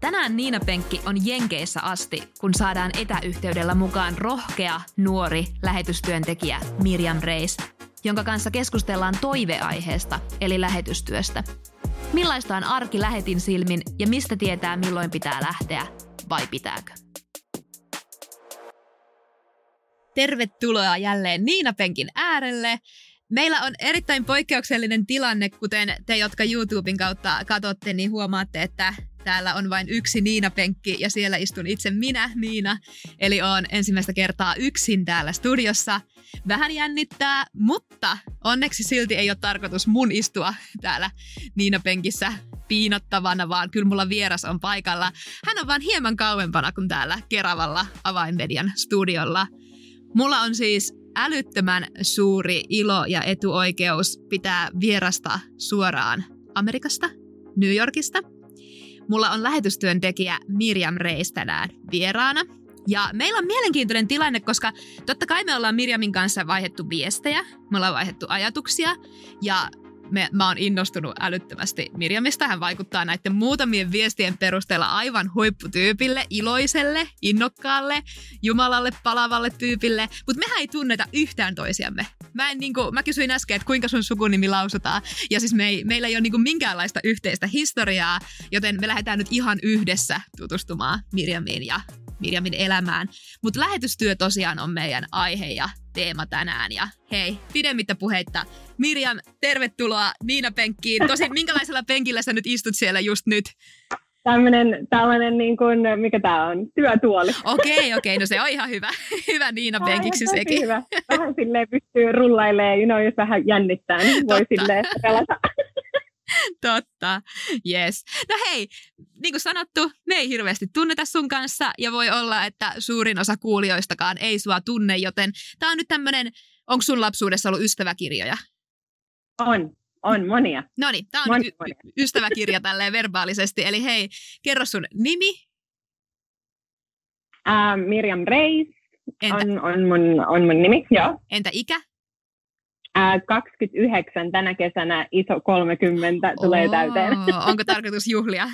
Tänään Niina Penkki on Jenkeissä asti, kun saadaan etäyhteydellä mukaan rohkea, nuori lähetystyöntekijä Mirjam Reis, jonka kanssa keskustellaan toiveaiheesta, eli lähetystyöstä. Millaista on arki lähetin silmin ja mistä tietää milloin pitää lähteä vai pitääkö? Tervetuloa jälleen Niina Penkin äärelle. Meillä on erittäin poikkeuksellinen tilanne, kuten te, jotka YouTuben kautta katsotte, niin huomaatte, että täällä on vain yksi Niina-penkki ja siellä istun itse minä, Niina. Eli on ensimmäistä kertaa yksin täällä studiossa. Vähän jännittää, mutta onneksi silti ei ole tarkoitus mun istua täällä Niina-penkissä piinattavana, vaan kyllä mulla vieras on paikalla. Hän on vaan hieman kauempana kuin täällä Keravalla avainmedian studiolla. Mulla on siis älyttömän suuri ilo ja etuoikeus pitää vierasta suoraan Amerikasta, New Yorkista. Mulla on lähetystyöntekijä Miriam Reis tänään vieraana. Ja meillä on mielenkiintoinen tilanne, koska totta kai me ollaan Mirjamin kanssa vaihettu viestejä, me ollaan vaihettu ajatuksia ja me, mä oon innostunut älyttömästi Mirjamista. Hän vaikuttaa näiden muutamien viestien perusteella aivan huipputyypille, iloiselle, innokkaalle, Jumalalle palavalle tyypille, mutta mehän ei tunneta yhtään toisiamme. Mä, en, niin kuin, mä kysyin äsken, että kuinka sun sukunimi lausutaan, ja siis me ei, meillä ei ole niin kuin minkäänlaista yhteistä historiaa, joten me lähdetään nyt ihan yhdessä tutustumaan Mirjamiin ja Mirjamin elämään. Mutta lähetystyö tosiaan on meidän aihe ja teema tänään. Ja hei, pidemmittä puheitta. Mirjam, tervetuloa Niina Penkkiin. Tosi, minkälaisella penkillä sä nyt istut siellä just nyt? Tämmöinen, tämmöinen niin kuin, mikä tämä on, työtuoli. Okei, okay, okei, okay, no se on ihan hyvä, hyvä Niina Penkiksi sekin. Hyvä. Vähän silleen pystyy rullailemaan, you know, jos vähän jännittää, niin voi Totta. silleen pelata. Totta, yes. No hei, niin kuin sanottu, me ei hirveästi tunneta sun kanssa ja voi olla, että suurin osa kuulijoistakaan ei sua tunne, joten tämä on nyt tämmöinen, onko sun lapsuudessa ollut ystäväkirjoja? On, on monia. No niin, tämä on Moni, y- ystäväkirja tälleen verbaalisesti. Eli hei, kerro sun nimi. Uh, Miriam Reis Entä? On, on, mun, on mun nimi, joo. Entä ikä? 29 tänä kesänä iso 30 tulee Oo, täyteen. Onko tarkoitus juhlia?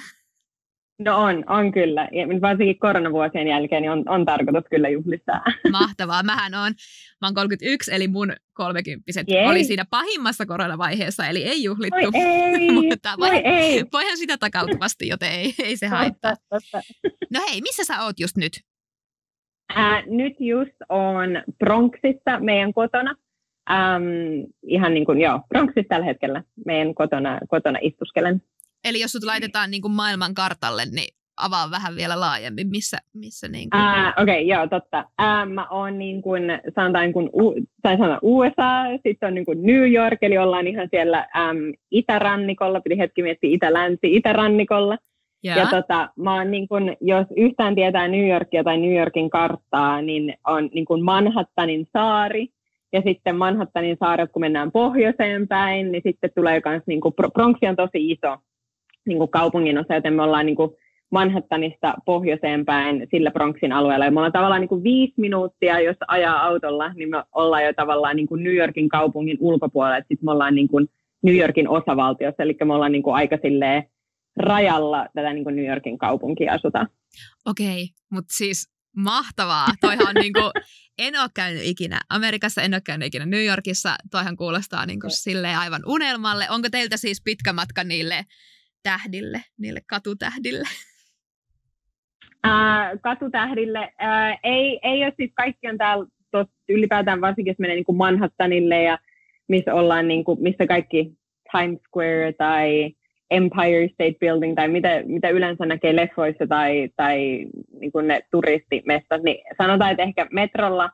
No on, on kyllä. Ja varsinkin koronavuosien jälkeen niin on, on tarkoitus kyllä juhlistaa. Mahtavaa. Mähän on, mä oon 31, eli mun kolmekymppiset Jei. oli siinä pahimmassa koronavaiheessa, eli ei juhlittu. Voi ei, Mutta voi, ei. voihan sitä takautuvasti, joten ei, ei se haittaa. No hei, missä sä oot just nyt? Ää, nyt just on Bronxissa meidän kotona. Ähm, ihan niin kuin, joo, Bronxissa tällä hetkellä meidän kotona, kotona istuskelen. Eli jos sut laitetaan niin kuin maailman kartalle, niin avaa vähän vielä laajemmin, missä, missä niin kuin... Okei, okay, joo, totta. Uh, mä oon niin kuin, sanotaan, kun, tai sanotaan USA, sitten on niin kuin New York, eli ollaan ihan siellä um, itärannikolla, piti hetki miettiä itä-länsi, itärannikolla. Yeah. Ja tota, mä oon niin kun, jos yhtään tietää New Yorkia tai New Yorkin karttaa, niin on niin kuin Manhattanin saari, ja sitten Manhattanin saaret, kun mennään pohjoiseen päin, niin sitten tulee myös, niin kuin, Bronx on tosi iso niin kuin kaupungin osa, joten me ollaan niin kuin Manhattanista pohjoiseen päin sillä Bronxin alueella. Ja me ollaan tavallaan niin kuin viisi minuuttia, jos ajaa autolla, niin me ollaan jo tavallaan niin kuin New Yorkin kaupungin ulkopuolella. Sitten me ollaan niin kuin New Yorkin osavaltiossa, eli me ollaan niin kuin aika silleen rajalla tätä niin kuin New Yorkin kaupunkia asutaan. Okei, okay, mutta siis mahtavaa. Toihan on niinku, en ole käynyt ikinä Amerikassa, en ole käynyt ikinä New Yorkissa. Toihan kuulostaa niinku silleen aivan unelmalle. Onko teiltä siis pitkä matka niille tähdille, niille katutähdille? Uh, katutähdille. Uh, ei, ei ole siis kaikki on täällä tot, ylipäätään varsinkin, jos menee niin kuin Manhattanille ja missä ollaan, niin kuin, missä kaikki Times Square tai Empire State Building tai mitä, mitä yleensä näkee leffoissa tai, tai niin kuin ne turistimestat, niin sanotaan, että ehkä metrolla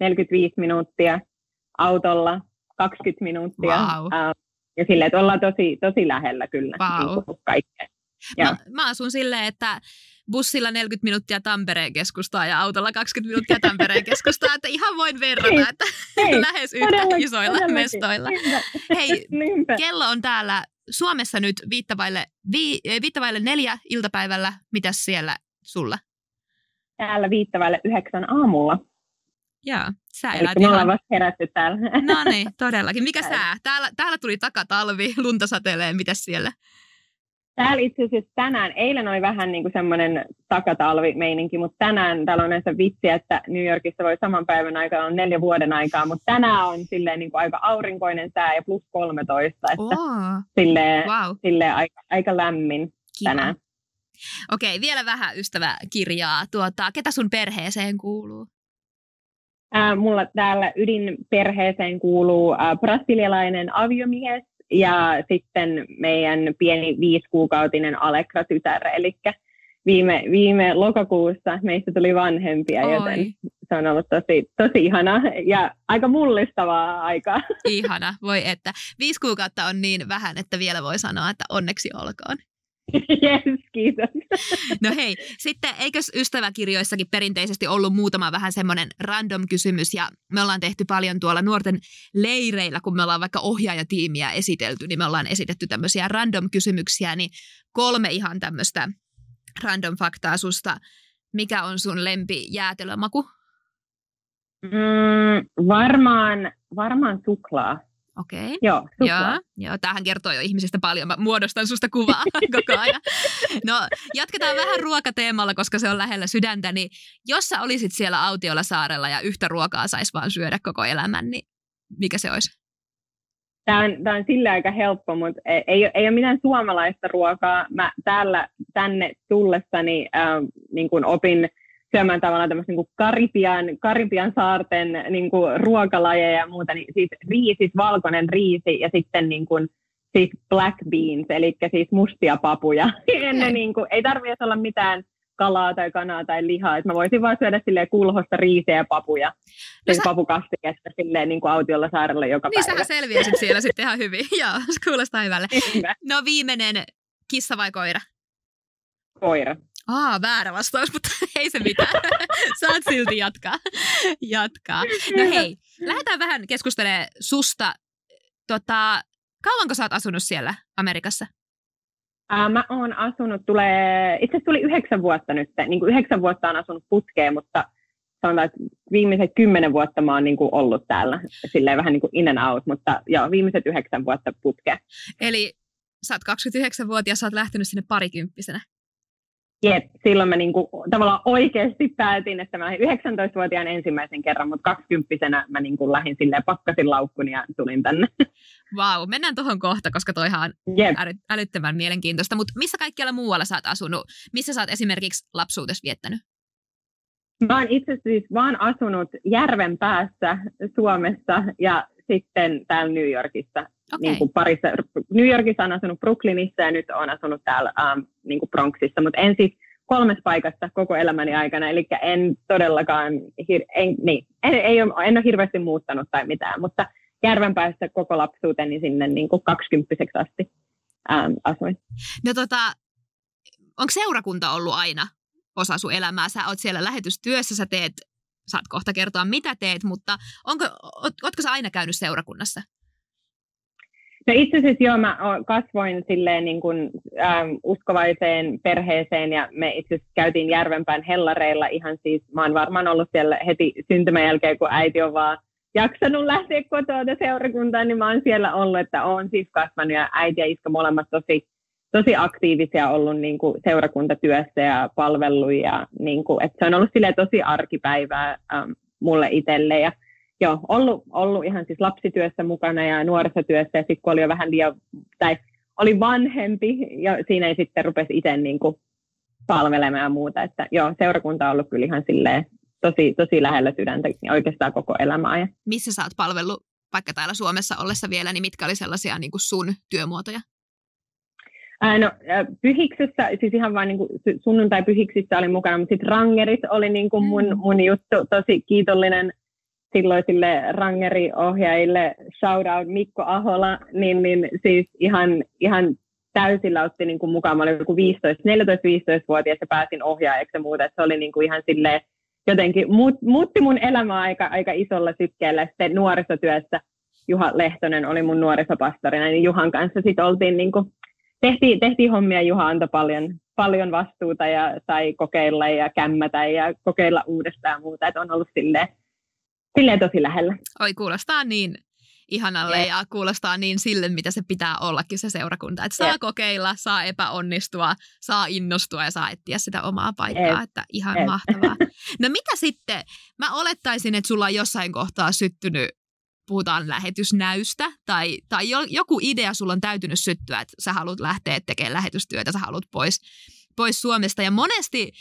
45 minuuttia, autolla 20 minuuttia. Wow. Uh, ja silleen, että ollaan tosi, tosi lähellä kyllä wow. niin kaikkea. Mä, mä asun silleen, että bussilla 40 minuuttia Tampereen keskustaa ja autolla 20 minuuttia Tampereen keskustaa, että ihan voin verrata, niin. että Hei, lähes yhtä isoilla todellakin. mestoilla. Niinpä. Hei, Niinpä. kello on täällä Suomessa nyt viittavaille, vi, eh, viittavaille neljä iltapäivällä. Mitäs siellä sulla? Täällä viittavaille yhdeksän aamulla. Joo, sä elät me ollaan vasta herätty täällä. No niin, todellakin. Mikä sää? Täällä, täällä tuli takatalvi, lunta satelee, mitäs siellä? Täällä itse asiassa tänään, eilen oli vähän niin kuin semmoinen takatalvimeininki, mutta tänään täällä on näissä vitsiä, että New Yorkissa voi saman päivän aikana on neljä vuoden aikaa, mutta tänään on silleen niin kuin aika aurinkoinen sää ja plus 13, että oh. silleen, wow. silleen aika, aika lämmin Kiva. tänään. Okei, vielä vähän ystäväkirjaa. Tuota, ketä sun perheeseen kuuluu? Äh, mulla täällä ydinperheeseen kuuluu äh, brasilialainen aviomies ja sitten meidän pieni viisikuukautinen Alekra-tytär, eli viime, viime lokakuussa meistä tuli vanhempia, Oi. joten se on ollut tosi, tosi ihana ja aika mullistavaa aikaa. Ihana, voi että. Viisi kuukautta on niin vähän, että vielä voi sanoa, että onneksi olkoon. Yes, kiitos. No hei, sitten eikös ystäväkirjoissakin perinteisesti ollut muutama vähän semmoinen random kysymys ja me ollaan tehty paljon tuolla nuorten leireillä, kun me ollaan vaikka ohjaajatiimiä esitelty, niin me ollaan esitetty tämmöisiä random kysymyksiä, niin kolme ihan tämmöistä random faktaa susta. Mikä on sun lempi jäätelömaku? Mm, varmaan, varmaan suklaa. Okei. Okay. Joo, joo, joo, tämähän kertoo jo ihmisestä paljon. Mä muodostan susta kuvaa koko ajan. No, jatketaan vähän ruokateemalla, koska se on lähellä sydäntä. Niin jos sä olisit siellä autiolla saarella ja yhtä ruokaa saisi vaan syödä koko elämän, niin mikä se olisi? Tämä on, tämä on sillä aika helppo, mutta ei, ei, ei ole mitään suomalaista ruokaa. Mä täällä tänne tullessani äh, niin kuin opin syömään tavallaan tämmöistä niin Karibian, Karibian saarten niin kuin ruokalajeja ja muuta, niin siis riisi, valkoinen riisi ja sitten niin kuin, siis black beans, eli siis mustia papuja. Ennen niin kuin, ei tarvitse olla mitään kalaa tai kanaa tai lihaa, että mä voisin vaan syödä silleen kulhosta riisiä ja papuja, no siis sä... papukastiketta silleen niin kuin autiolla saarella joka niin, päivä. Niin sähän selviäisit siellä sitten ihan hyvin, joo, kuulostaa hyvälle. No viimeinen, kissa vai koira? Koira. Aa, väärä vastaus, mutta ei se mitään. Saat silti jatkaa. jatkaa. No hei, lähdetään vähän keskustelemaan susta. Tota, kauanko sä oot asunut siellä Amerikassa? Ää, mä oon asunut, tulee, itse asiassa tuli yhdeksän vuotta nyt, niin kuin yhdeksän vuotta on asunut putkeen, mutta sanotaan, että viimeiset kymmenen vuotta mä oon niin kuin ollut täällä, silleen vähän niin kuin in and out, mutta joo, viimeiset yhdeksän vuotta putkeen. Eli sä oot 29-vuotias, sä oot lähtenyt sinne parikymppisenä. Jep, silloin mä niinku, tavallaan oikeasti päätin, että mä lähdin 19-vuotiaan ensimmäisen kerran, mutta 20 mä niinku lähdin silleen pakkasin laukkun ja tulin tänne. Vau, wow, mennään tuohon kohta, koska toihan on yep. äly, älyttömän mielenkiintoista. Mutta missä kaikkialla muualla sä oot asunut? Missä sä oot esimerkiksi lapsuudessa viettänyt? Mä oon itse siis vaan asunut järven päässä Suomessa ja sitten täällä New Yorkissa. Okay. Niin kuin parissa, New Yorkissa on asunut Brooklynissa ja nyt on asunut täällä um, niin kuin Bronxissa, mutta en siis kolmessa paikassa koko elämäni aikana, eli en todellakaan, hir- en, niin, en, ei ole, en ole hirveästi muuttanut tai mitään, mutta Järvenpäässä koko lapsuuteni sinne niin kuin 20 asti ähm, asuin. No tota, onko seurakunta ollut aina osa sun elämää? Sä oot siellä lähetystyössä, sä teet, saat kohta kertoa mitä teet, mutta onko, ootko sä aina käynyt seurakunnassa? No itse asiassa joo, mä kasvoin silleen niin kuin, ähm, uskovaiseen perheeseen ja me itse asiassa käytiin Järvenpään hellareilla ihan siis, mä oon varmaan ollut siellä heti syntymän jälkeen, kun äiti on vaan jaksanut lähteä kotoa seurakuntaan, niin mä oon siellä ollut, että oon siis kasvanut ja äiti ja iska molemmat tosi, tosi aktiivisia ollut niin kuin seurakuntatyössä ja palvelu ja niin kuin, että se on ollut silleen tosi arkipäivää ähm, mulle itselle ja joo, ollut, ollut ihan siis lapsityössä mukana ja nuorisotyössä ja sitten kun oli jo vähän liian, tai oli vanhempi ja siinä ei sitten rupesi itse niin kuin palvelemaan ja muuta, että joo, seurakunta on ollut kyllä ihan silleen tosi, tosi lähellä sydäntä oikeastaan koko elämää. Ja... Missä sä oot palvellut vaikka täällä Suomessa ollessa vielä, niin mitkä oli sellaisia niin kuin sun työmuotoja? Ää, no, pyhiksessä, siis ihan vain niin sunnuntai-pyhiksissä oli mukana, mutta sitten rangerit oli niin kuin mun, mm. mun juttu, tosi kiitollinen silloisille rangeriohjaajille, shout out Mikko Ahola, niin, niin siis ihan, ihan täysillä otti niin kuin mukaan. Mä olin joku 15, 14-15-vuotias ja pääsin ohjaajaksi ja muuta. Se oli niin kuin ihan silleen, jotenkin muut, muutti mun elämää aika, aika isolla sykkeellä. Sitten nuorisotyössä Juha Lehtonen oli mun nuorisopastorina, niin Juhan kanssa sitten oltiin niin kuin, tehtiin, tehtiin hommia, Juha antoi paljon, paljon vastuuta ja sai kokeilla ja kämmätä ja kokeilla uudestaan ja muuta, että on ollut silleen, silleen tosi lähellä. Oi, kuulostaa niin ihanalle yeah. ja kuulostaa niin sille, mitä se pitää ollakin se seurakunta. Että saa yeah. kokeilla, saa epäonnistua, saa innostua ja saa etsiä sitä omaa paikkaa. Yeah. Että ihan yeah. mahtavaa. No mitä sitten? Mä olettaisin, että sulla on jossain kohtaa syttynyt puhutaan lähetysnäystä tai, tai joku idea sulla on täytynyt syttyä, että sä haluat lähteä tekemään lähetystyötä, sä haluat pois, pois Suomesta. Ja monesti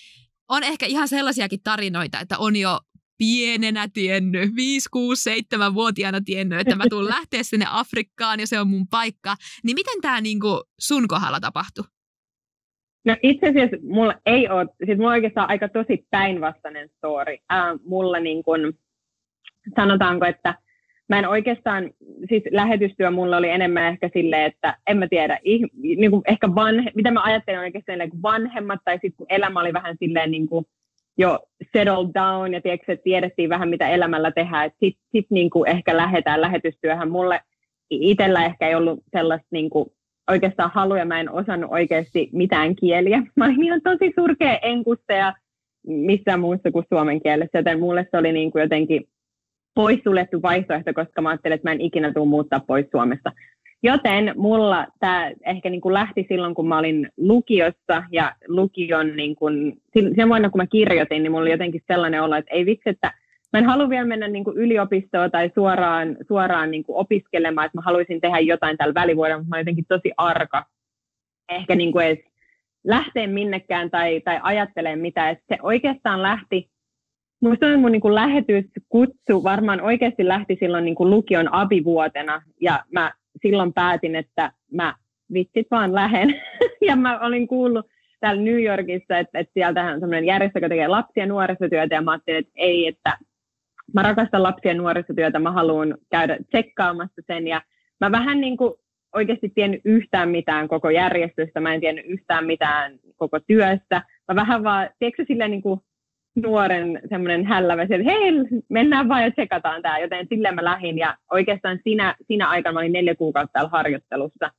on ehkä ihan sellaisiakin tarinoita, että on jo pienenä tiennyt, 5, 6, 7 vuotiaana tiennyt, että mä tulen lähteä sinne Afrikkaan ja se on mun paikka. Niin miten tämä niinku sun kohdalla tapahtui? No itse asiassa mulla ei ole, siis mulla on oikeastaan aika tosi päinvastainen story. Äh, mulla niin kun, sanotaanko, että mä en oikeastaan, siis lähetystyö mulla oli enemmän ehkä silleen, että en mä tiedä, niin kuin ehkä vanhe, mitä mä ajattelen oikeastaan niin kuin vanhemmat, tai sitten kun elämä oli vähän silleen niin kuin jo settled down, ja tiedätkö, että tiedettiin vähän, mitä elämällä tehdään, sitten sit niin kuin ehkä lähdetään lähetystyöhön. Mulle itsellä ehkä ei ollut sellaista niin kuin oikeastaan haluja, mä en osannut oikeasti mitään kieliä. Mä olin ihan tosi surkea enkusta ja missään muussa kuin suomen kielessä, joten mulle se oli niin kuin jotenkin poissuljettu vaihtoehto, koska mä ajattelin, että mä en ikinä tule muuttaa pois Suomesta. Joten mulla tämä ehkä niin kuin lähti silloin, kun mä olin lukiossa ja lukion, niin kuin, sen vuonna kun mä kirjoitin, niin mulla oli jotenkin sellainen olo, että ei vitsi, että mä en halua vielä mennä niin kuin yliopistoon tai suoraan, suoraan niin kuin opiskelemaan, että mä haluaisin tehdä jotain tällä välivuodella, mutta mä olin jotenkin tosi arka ehkä niin kuin edes lähteä minnekään tai, tai ajattelemaan mitä. Että se oikeastaan lähti Minusta on mun niin kuin lähetyskutsu varmaan oikeasti lähti silloin niin kuin lukion abivuotena ja mä silloin päätin, että mä vitsit vaan lähen. ja mä olin kuullut täällä New Yorkissa, että, että sieltähän on sellainen järjestö, joka tekee lapsia nuorisotyötä ja mä ajattelin, että ei, että mä rakastan lapsia nuorisotyötä, mä haluan käydä tsekkaamassa sen ja mä vähän niin kuin oikeasti tiennyt yhtään mitään koko järjestöstä, mä en tiennyt yhtään mitään koko työstä. Mä vähän vaan, tiedätkö silleen niin kuin nuoren semmoinen hällävä, että hei, mennään vaan ja tsekataan tämä, joten silleen mä lähdin. Ja oikeastaan siinä, siinä aikana mä olin neljä kuukautta täällä harjoittelussa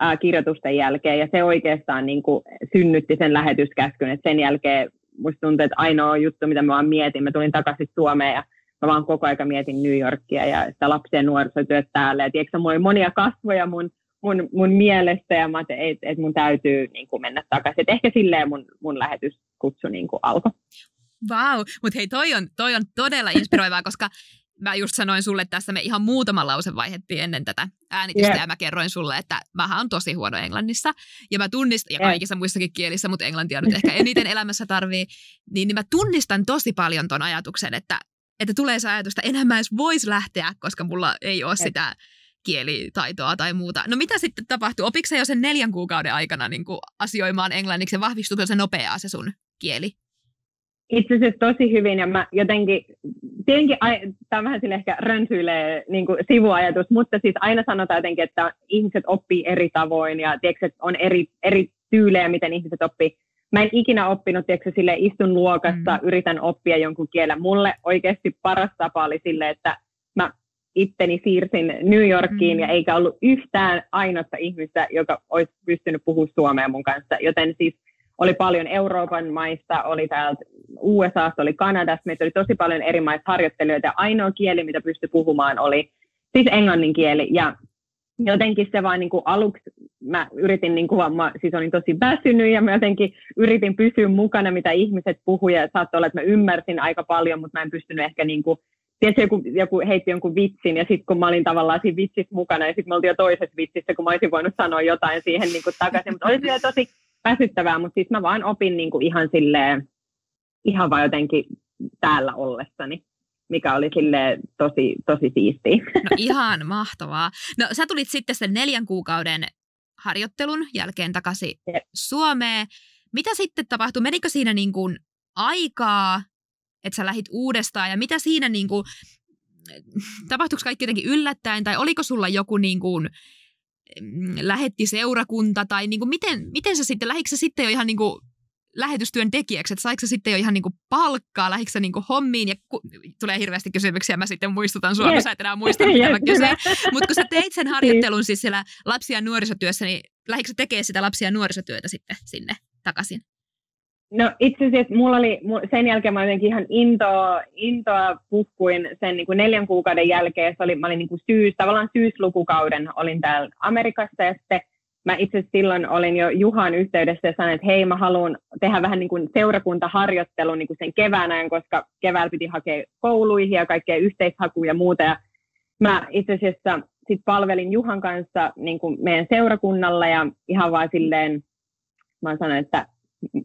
ää, kirjoitusten jälkeen, ja se oikeastaan niin kuin, synnytti sen lähetyskäskyn, että sen jälkeen musta tuntuu, että ainoa juttu, mitä mä vaan mietin, mä tulin takaisin Suomeen ja mä vaan koko aika mietin New Yorkia ja sitä lapsien nuorisotyöt täällä. Ja tiedätkö, mulla oli monia kasvoja mun, mun, mun mielestä ja mä että et, et mun täytyy niin kuin mennä takaisin. Et ehkä silleen mun, mun lähetyskutsu niin kuin alkoi. Vau, wow. mutta hei toi on, toi on todella inspiroivaa, koska mä just sanoin sulle tässä, me ihan muutama lause vaihettiin ennen tätä äänitystä yeah. ja mä kerroin sulle, että mä on tosi huono englannissa ja mä tunnistan, ja kaikissa yeah. muissakin kielissä, mutta englantia nyt ehkä eniten elämässä tarvii, niin, niin mä tunnistan tosi paljon ton ajatuksen, että, että tulee se ajatus, että enää mä edes vois lähteä, koska mulla ei ole yeah. sitä kielitaitoa tai muuta. No mitä sitten tapahtuu? Opiko jo sen neljän kuukauden aikana niin kuin asioimaan englanniksi ja vahvistuiko se nopeaa se sun kieli? Itse asiassa tosi hyvin ja mä jotenkin, tietenkin tämä vähän sille ehkä rönsyilee niin kuin sivuajatus, mutta siis aina sanotaan jotenkin, että ihmiset oppii eri tavoin ja tiedätkö, on eri, eri tyylejä, miten ihmiset oppii. Mä en ikinä oppinut, tiedätkö, sille istun luokassa, mm. yritän oppia jonkun kielen. Mulle oikeasti paras tapa oli sille, että mä itteni siirsin New Yorkiin mm. ja eikä ollut yhtään ainoasta ihmistä, joka olisi pystynyt puhumaan suomea mun kanssa. Joten siis oli paljon Euroopan maista, oli täältä USA, oli Kanadasta, meitä oli tosi paljon eri maista harjoittelijoita. Ainoa kieli, mitä pystyi puhumaan, oli siis englannin kieli. Ja jotenkin se vaan niin kuin aluksi, mä yritin, niin kuin, mä siis olin tosi väsynyt ja mä jotenkin yritin pysyä mukana, mitä ihmiset puhuivat ja saattoi olla, että mä ymmärsin aika paljon, mutta mä en pystynyt ehkä niin kuin, tiedätkö, joku, joku heitti jonkun vitsin. Ja sitten kun mä olin tavallaan siinä vitsissä mukana ja sitten me oltiin jo toisessa vitsissä, kun mä olisin voinut sanoa jotain siihen niin kuin takaisin, mutta oli tosi väsyttävää, mutta siis mä vaan opin niin kuin ihan silleen, ihan vaan jotenkin täällä ollessani mikä oli sille tosi, tosi siistiä. No ihan mahtavaa. No sä tulit sitten sen neljän kuukauden harjoittelun jälkeen takaisin Jep. Suomeen. Mitä sitten tapahtui? Menikö siinä niin kuin aikaa, että sä lähit uudestaan ja mitä siinä niin kuin, tapahtuiko kaikki jotenkin yllättäen tai oliko sulla joku niin kuin, lähetti seurakunta tai niin kuin miten, miten sä sitten, lähikö sä sitten jo ihan niin kuin lähetystyön tekijäksi, että saiko sä sitten jo ihan niin kuin palkkaa, lähikö sä niin kuin hommiin ja ku, tulee hirveästi kysymyksiä, mä sitten muistutan sua, yes. sä et enää muista, mitä mä kysyin. Mutta kun sä teit sen harjoittelun siis siellä lapsia nuorisotyössä, niin lähikö sä tekemään sitä lapsia nuorisotyötä sitten sinne takaisin? No itse asiassa mulla oli, sen jälkeen mä jotenkin ihan intoa, intoa puhkuin sen niin kuin neljän kuukauden jälkeen. Se oli, mä olin niin kuin syys, tavallaan syyslukukauden olin täällä Amerikassa ja sitten mä itse silloin olin jo Juhan yhteydessä ja sanoin, että hei mä haluan tehdä vähän niin kuin seurakuntaharjoittelun niin kuin sen kevään ajan, koska keväällä piti hakea kouluihin ja kaikkea yhteishakuja ja muuta. Ja mä itse asiassa sit palvelin Juhan kanssa niin kuin meidän seurakunnalla ja ihan vaan silleen, mä sanoin, että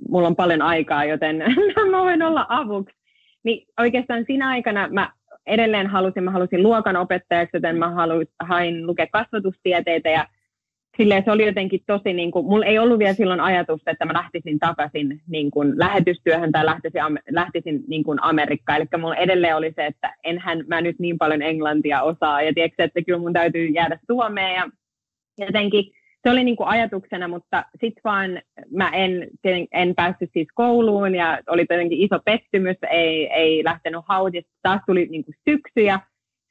mulla on paljon aikaa, joten mä voin olla avuksi. Niin oikeastaan siinä aikana mä edelleen halusin, mä halusin luokan opettajaksi, joten mä haluin, hain lukea kasvatustieteitä ja silleen se oli jotenkin tosi, niin kuin, mulla ei ollut vielä silloin ajatusta, että mä lähtisin takaisin niin kuin, lähetystyöhön tai lähtisin, lähtisin niin kuin Amerikkaan. Eli mulla edelleen oli se, että enhän mä nyt niin paljon englantia osaa ja tiedätkö, että kyllä mun täytyy jäädä Suomeen ja jotenkin se oli niin kuin ajatuksena, mutta sitten vaan mä en, en päässyt siis kouluun ja oli tietenkin iso pettymys, ei, ei lähtenyt hautit. Taas tuli niin kuin syksy ja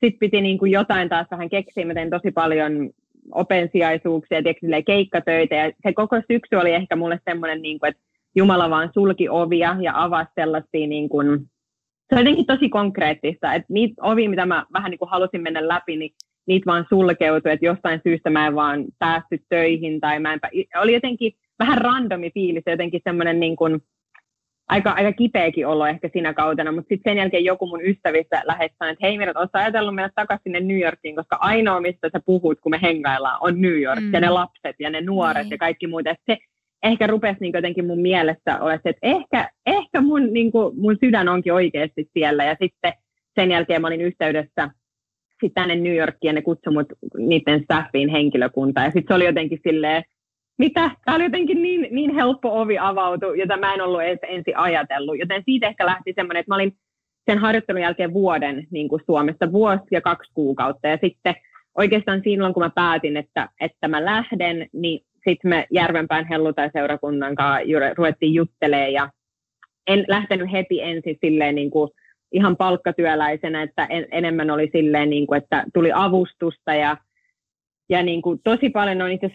sitten piti niin kuin jotain taas vähän keksiä. Mä tein tosi paljon opensijaisuuksia, tiedätkö, keikkatöitä ja se koko syksy oli ehkä mulle semmoinen, niin kuin, että Jumala vaan sulki ovia ja avasi sellaisia niin kuin, se on jotenkin tosi konkreettista, että niitä ovi, mitä mä vähän niin kuin halusin mennä läpi, niin niitä vaan sulkeutui, että jostain syystä mä en vaan päästy töihin tai mä en pä- oli jotenkin vähän randomi fiilis, jotenkin semmoinen niin kuin, aika, aika kipeäkin olo ehkä siinä kautena, mutta sitten sen jälkeen joku mun ystävistä lähettää, että hei Mirat, oletko ajatellut mennä takaisin sinne New Yorkiin, koska ainoa mistä sä puhut, kun me hengaillaan, on New York mm. ja ne lapset ja ne nuoret niin. ja kaikki muut. Et se ehkä rupesi niin jotenkin mun mielestä olla se, että ehkä, ehkä mun, niin kuin, mun sydän onkin oikeasti siellä ja sitten sen jälkeen mä olin yhteydessä sitten tänne New Yorkiin ja ne kutsui mut niiden staffiin henkilökuntaan. Ja sitten se oli jotenkin silleen, mitä? Tämä oli jotenkin niin, niin helppo ovi avautu, jota mä en ollut edes ensin ajatellut. Joten siitä ehkä lähti semmoinen, että mä olin sen harjoittelun jälkeen vuoden niin kuin Suomessa, vuosi ja kaksi kuukautta. Ja sitten oikeastaan silloin, kun mä päätin, että, että mä lähden, niin sitten me Järvenpään helluntai-seurakunnan kanssa ruvettiin juttelemaan ja en lähtenyt heti ensin silleen niin kuin ihan palkkatyöläisenä, että en, enemmän oli silleen, niin kuin, että tuli avustusta ja, ja niin kuin, tosi paljon on itse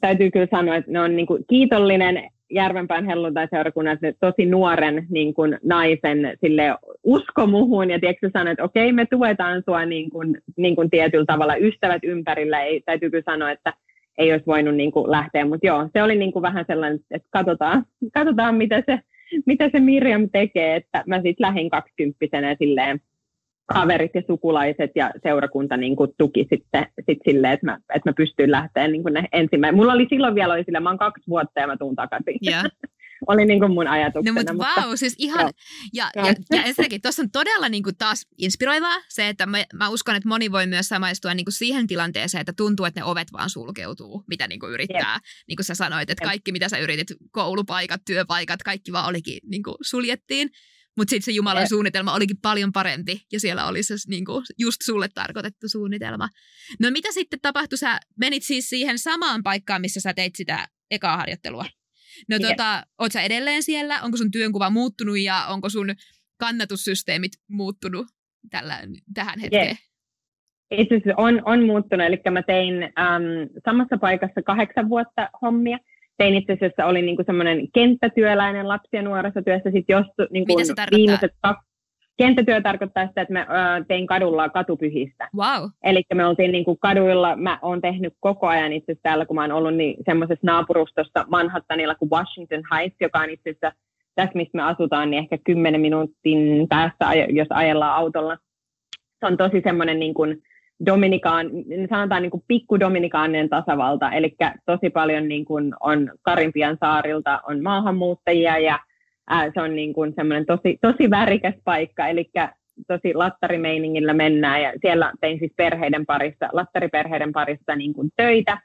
täytyy kyllä sanoa, että ne on niin kuin, kiitollinen Järvenpään helluntai-seurakunnan tosi nuoren niin kuin, naisen sille usko muhun ja tiedätkö sanoa, että okei me tuetaan sua niin kuin, niin kuin tietyllä tavalla. Ystävät ympärillä, ei, täytyy kyllä sanoa, että ei olisi voinut niin kuin, lähteä, mutta joo, se oli niin kuin, vähän sellainen, että katsotaan, katsotaan mitä se mitä se Mirjam tekee, että mä sitten lähdin kaksikymppisenä silleen kaverit ja sukulaiset ja seurakunta niin kuin tuki sitten sit silleen, että mä, että mä pystyin lähteä niin kuin ne ensimmäinen. Mulla oli silloin vielä oli sille, mä oon kaksi vuotta ja mä tuun takaisin. Yeah. oli niin kuin mun ajatuksena. No mutta, mutta wow, siis ihan, joo. ja, ja, ja ensinnäkin tuossa on todella niin kuin taas inspiroivaa se, että mä, mä uskon, että moni voi myös samaistua niin kuin siihen tilanteeseen, että tuntuu, että ne ovet vaan sulkeutuu, mitä niin kuin yrittää. Jep. Niin kuin sä sanoit, että kaikki mitä sä yritit, koulupaikat, työpaikat, kaikki vaan olikin niin kuin suljettiin. Mutta sitten se Jumalan Jep. suunnitelma olikin paljon parempi ja siellä oli se niin kuin, just sulle tarkoitettu suunnitelma. No mitä sitten tapahtui? Sä menit siis siihen samaan paikkaan, missä sä teit sitä ekaa harjoittelua? No yeah. tota, oot sä edelleen siellä? Onko sun työnkuva muuttunut ja onko sun kannatussysteemit muuttunut tällä, tähän hetkeen? Yeah. Itse asiassa on, on muuttunut, eli mä tein äm, samassa paikassa kahdeksan vuotta hommia. Tein itse asiassa, olin niinku semmoinen kenttätyöläinen lapsi- ja nuorisotyössä. Sit jos, niinku Mitä se tarkoittaa? Viimeiset Kenttätyö tarkoittaa sitä, että mä ö, tein kadulla katupyhistä. Wow. Eli me oltiin niin kuin kaduilla, mä oon tehnyt koko ajan itse asiassa täällä, kun mä oon ollut niin semmoisessa naapurustossa Manhattanilla kuin Washington Heights, joka on itse asiassa tässä, missä me asutaan, niin ehkä 10 minuutin päästä, jos ajellaan autolla. Se on tosi semmoinen niin kuin Dominikaan, sanotaan niin kuin pikku Dominikaaninen tasavalta, eli tosi paljon niin kuin on Karimpian saarilta on maahanmuuttajia ja ää, se on niin kuin semmoinen tosi, tosi värikäs paikka, eli tosi lattarimeiningillä mennään ja siellä tein siis perheiden parissa, lattariperheiden parissa niin kuin töitä.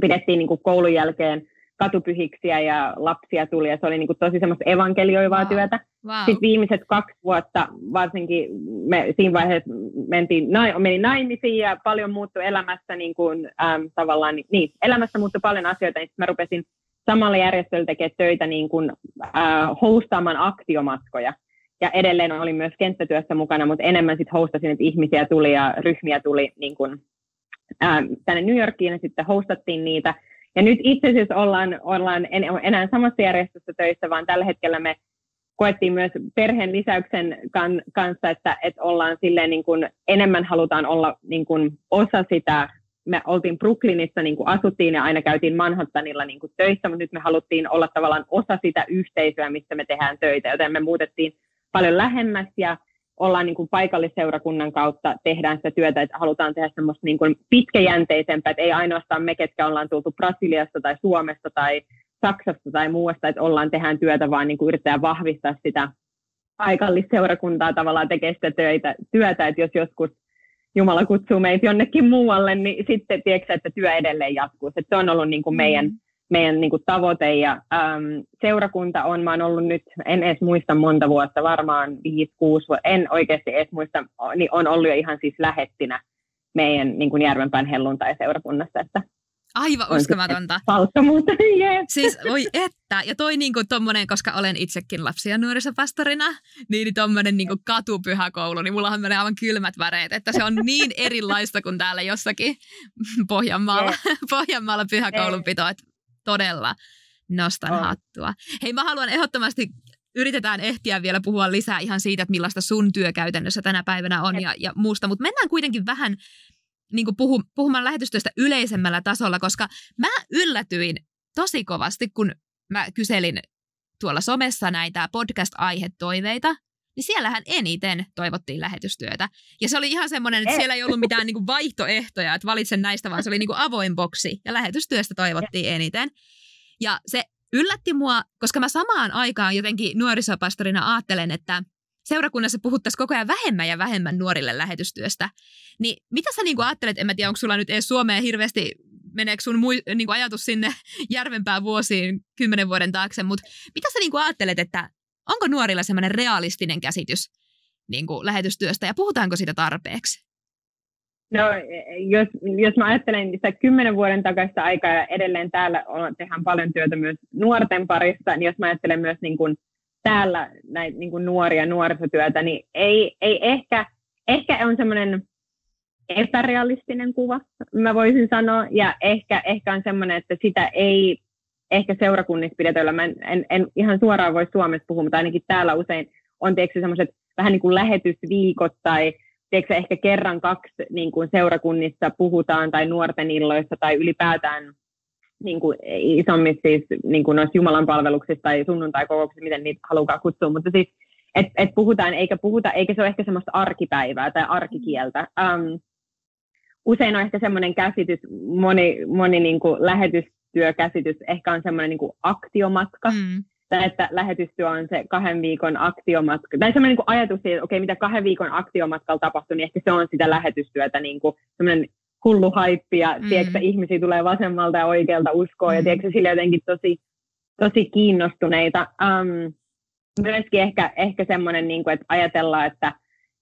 Pidettiin niin kuin koulun jälkeen katupyhiksiä ja lapsia tuli ja se oli niin kuin tosi semmoista evankelioivaa wow. työtä. Wow. Sitten viimeiset kaksi vuotta varsinkin me siinä vaiheessa mentiin, meni naimisiin ja paljon muuttui elämässä niin kuin, äm, tavallaan, niin, elämässä muuttui paljon asioita, niin mä rupesin samalla järjestöllä tekee töitä niin kuin, äh, hostaamaan aktiomatkoja. Ja edelleen olin myös kenttätyössä mukana, mutta enemmän sitten hostasin, että ihmisiä tuli ja ryhmiä tuli niin kuin, äh, tänne New Yorkiin ja sitten hostattiin niitä. Ja nyt itse asiassa ollaan, ollaan en, enää samassa järjestössä töissä, vaan tällä hetkellä me koettiin myös perheen lisäyksen kan, kanssa, että, että ollaan silleen niin kuin, enemmän halutaan olla niin kuin osa sitä, me oltiin Brooklynissa, niin kuin asuttiin ja aina käytiin Manhattanilla niin kuin töissä, mutta nyt me haluttiin olla tavallaan osa sitä yhteisöä, missä me tehdään töitä, joten me muutettiin paljon lähemmäs ja ollaan niin kuin paikallisseurakunnan kautta, tehdään sitä työtä, että halutaan tehdä semmoista niin kuin pitkäjänteisempää, että ei ainoastaan me, ketkä ollaan tultu Brasiliasta tai Suomesta tai Saksasta tai muusta, että ollaan tehdään työtä, vaan niin kuin yritetään vahvistaa sitä paikallisseurakuntaa tavallaan tekee sitä töitä, työtä, että jos joskus Jumala kutsuu meitä jonnekin muualle, niin sitten tiedätkö, että työ edelleen jatkuu. Se on ollut niin kuin meidän, mm. meidän niin kuin tavoite ja äm, seurakunta on, mä oon ollut nyt, en edes muista monta vuotta, varmaan 5-6 vuotta, en oikeasti edes muista, niin on ollut jo ihan siis lähettinä meidän niin kuin Järvenpään helluntai-seurakunnassa, että Aivan uskomatonta. Palkkamuutta, yes. Siis voi että. Ja toi niinku tommonen, koska olen itsekin lapsi- ja nuorisopastorina, niin tommonen niinku katupyhäkoulu, niin mullahan menee aivan kylmät väreet, että se on niin erilaista kuin täällä jossakin Pohjanmaalla, yes. Pohjanmaalla pyhäkoulunpito, että todella nostan oh. hattua. Hei, mä haluan ehdottomasti yritetään ehtiä vielä puhua lisää ihan siitä, että millaista sun työ käytännössä tänä päivänä on ja, ja muusta, mutta mennään kuitenkin vähän niin kuin puhu, puhumaan lähetystyöstä yleisemmällä tasolla, koska mä yllätyin tosi kovasti, kun mä kyselin tuolla somessa näitä podcast-aihetoiveita, niin siellähän eniten toivottiin lähetystyötä. Ja se oli ihan semmoinen, että siellä ei ollut mitään niin kuin vaihtoehtoja, että valitsen näistä, vaan se oli niin kuin avoin boksi. Ja lähetystyöstä toivottiin eniten. Ja se yllätti mua, koska mä samaan aikaan jotenkin nuorisopastorina ajattelen, että – seurakunnassa puhuttaisiin koko ajan vähemmän ja vähemmän nuorille lähetystyöstä. Niin mitä sä niin ajattelet, en mä tiedä, onko sulla nyt edes Suomeen hirveästi, meneekö sun mui, niin ajatus sinne järvenpään vuosiin kymmenen vuoden taakse, mutta mitä sä niin ajattelet, että onko nuorilla semmoinen realistinen käsitys niin lähetystyöstä ja puhutaanko siitä tarpeeksi? No, jos, jos mä ajattelen sitä kymmenen vuoden takaista aikaa ja edelleen täällä on, tehdään paljon työtä myös nuorten parissa, niin jos mä ajattelen myös niin kuin täällä näitä niin kuin nuoria nuorisotyötä, niin ei, ei ehkä, ehkä on semmoinen epärealistinen kuva, mä voisin sanoa, ja ehkä, ehkä on semmoinen, että sitä ei ehkä seurakunnissa pidetä, mä en, en, en ihan suoraan voi Suomessa puhua, mutta ainakin täällä usein on tietysti semmoiset vähän niin kuin lähetysviikot tai tiedätkö, ehkä kerran kaksi niin kuin seurakunnissa puhutaan tai nuorten illoissa tai ylipäätään niin kuin isommissa siis niin kuin noissa Jumalan palveluksissa tai sunnuntai-kokouksissa, miten niitä haluaa kutsua, mutta siis että et puhutaan eikä puhuta, eikä se ole ehkä semmoista arkipäivää tai arkikieltä. Um, usein on ehkä semmoinen käsitys, moni, moni niin kuin lähetystyökäsitys ehkä on semmoinen niin kuin aktiomatka, mm. tai että lähetystyö on se kahden viikon aktiomatka, tai semmoinen niin kuin ajatus, että okei, mitä kahden viikon aktiomatkalla tapahtuu, niin ehkä se on sitä lähetystyötä, niin kuin semmoinen hullu haippi ja mm. tiedätkö, ihmisiä tulee vasemmalta ja oikealta uskoa mm. ja tiedätkö, sille jotenkin tosi, tosi kiinnostuneita. Um, myöskin ehkä, ehkä semmoinen, niin kuin, että ajatellaan, että,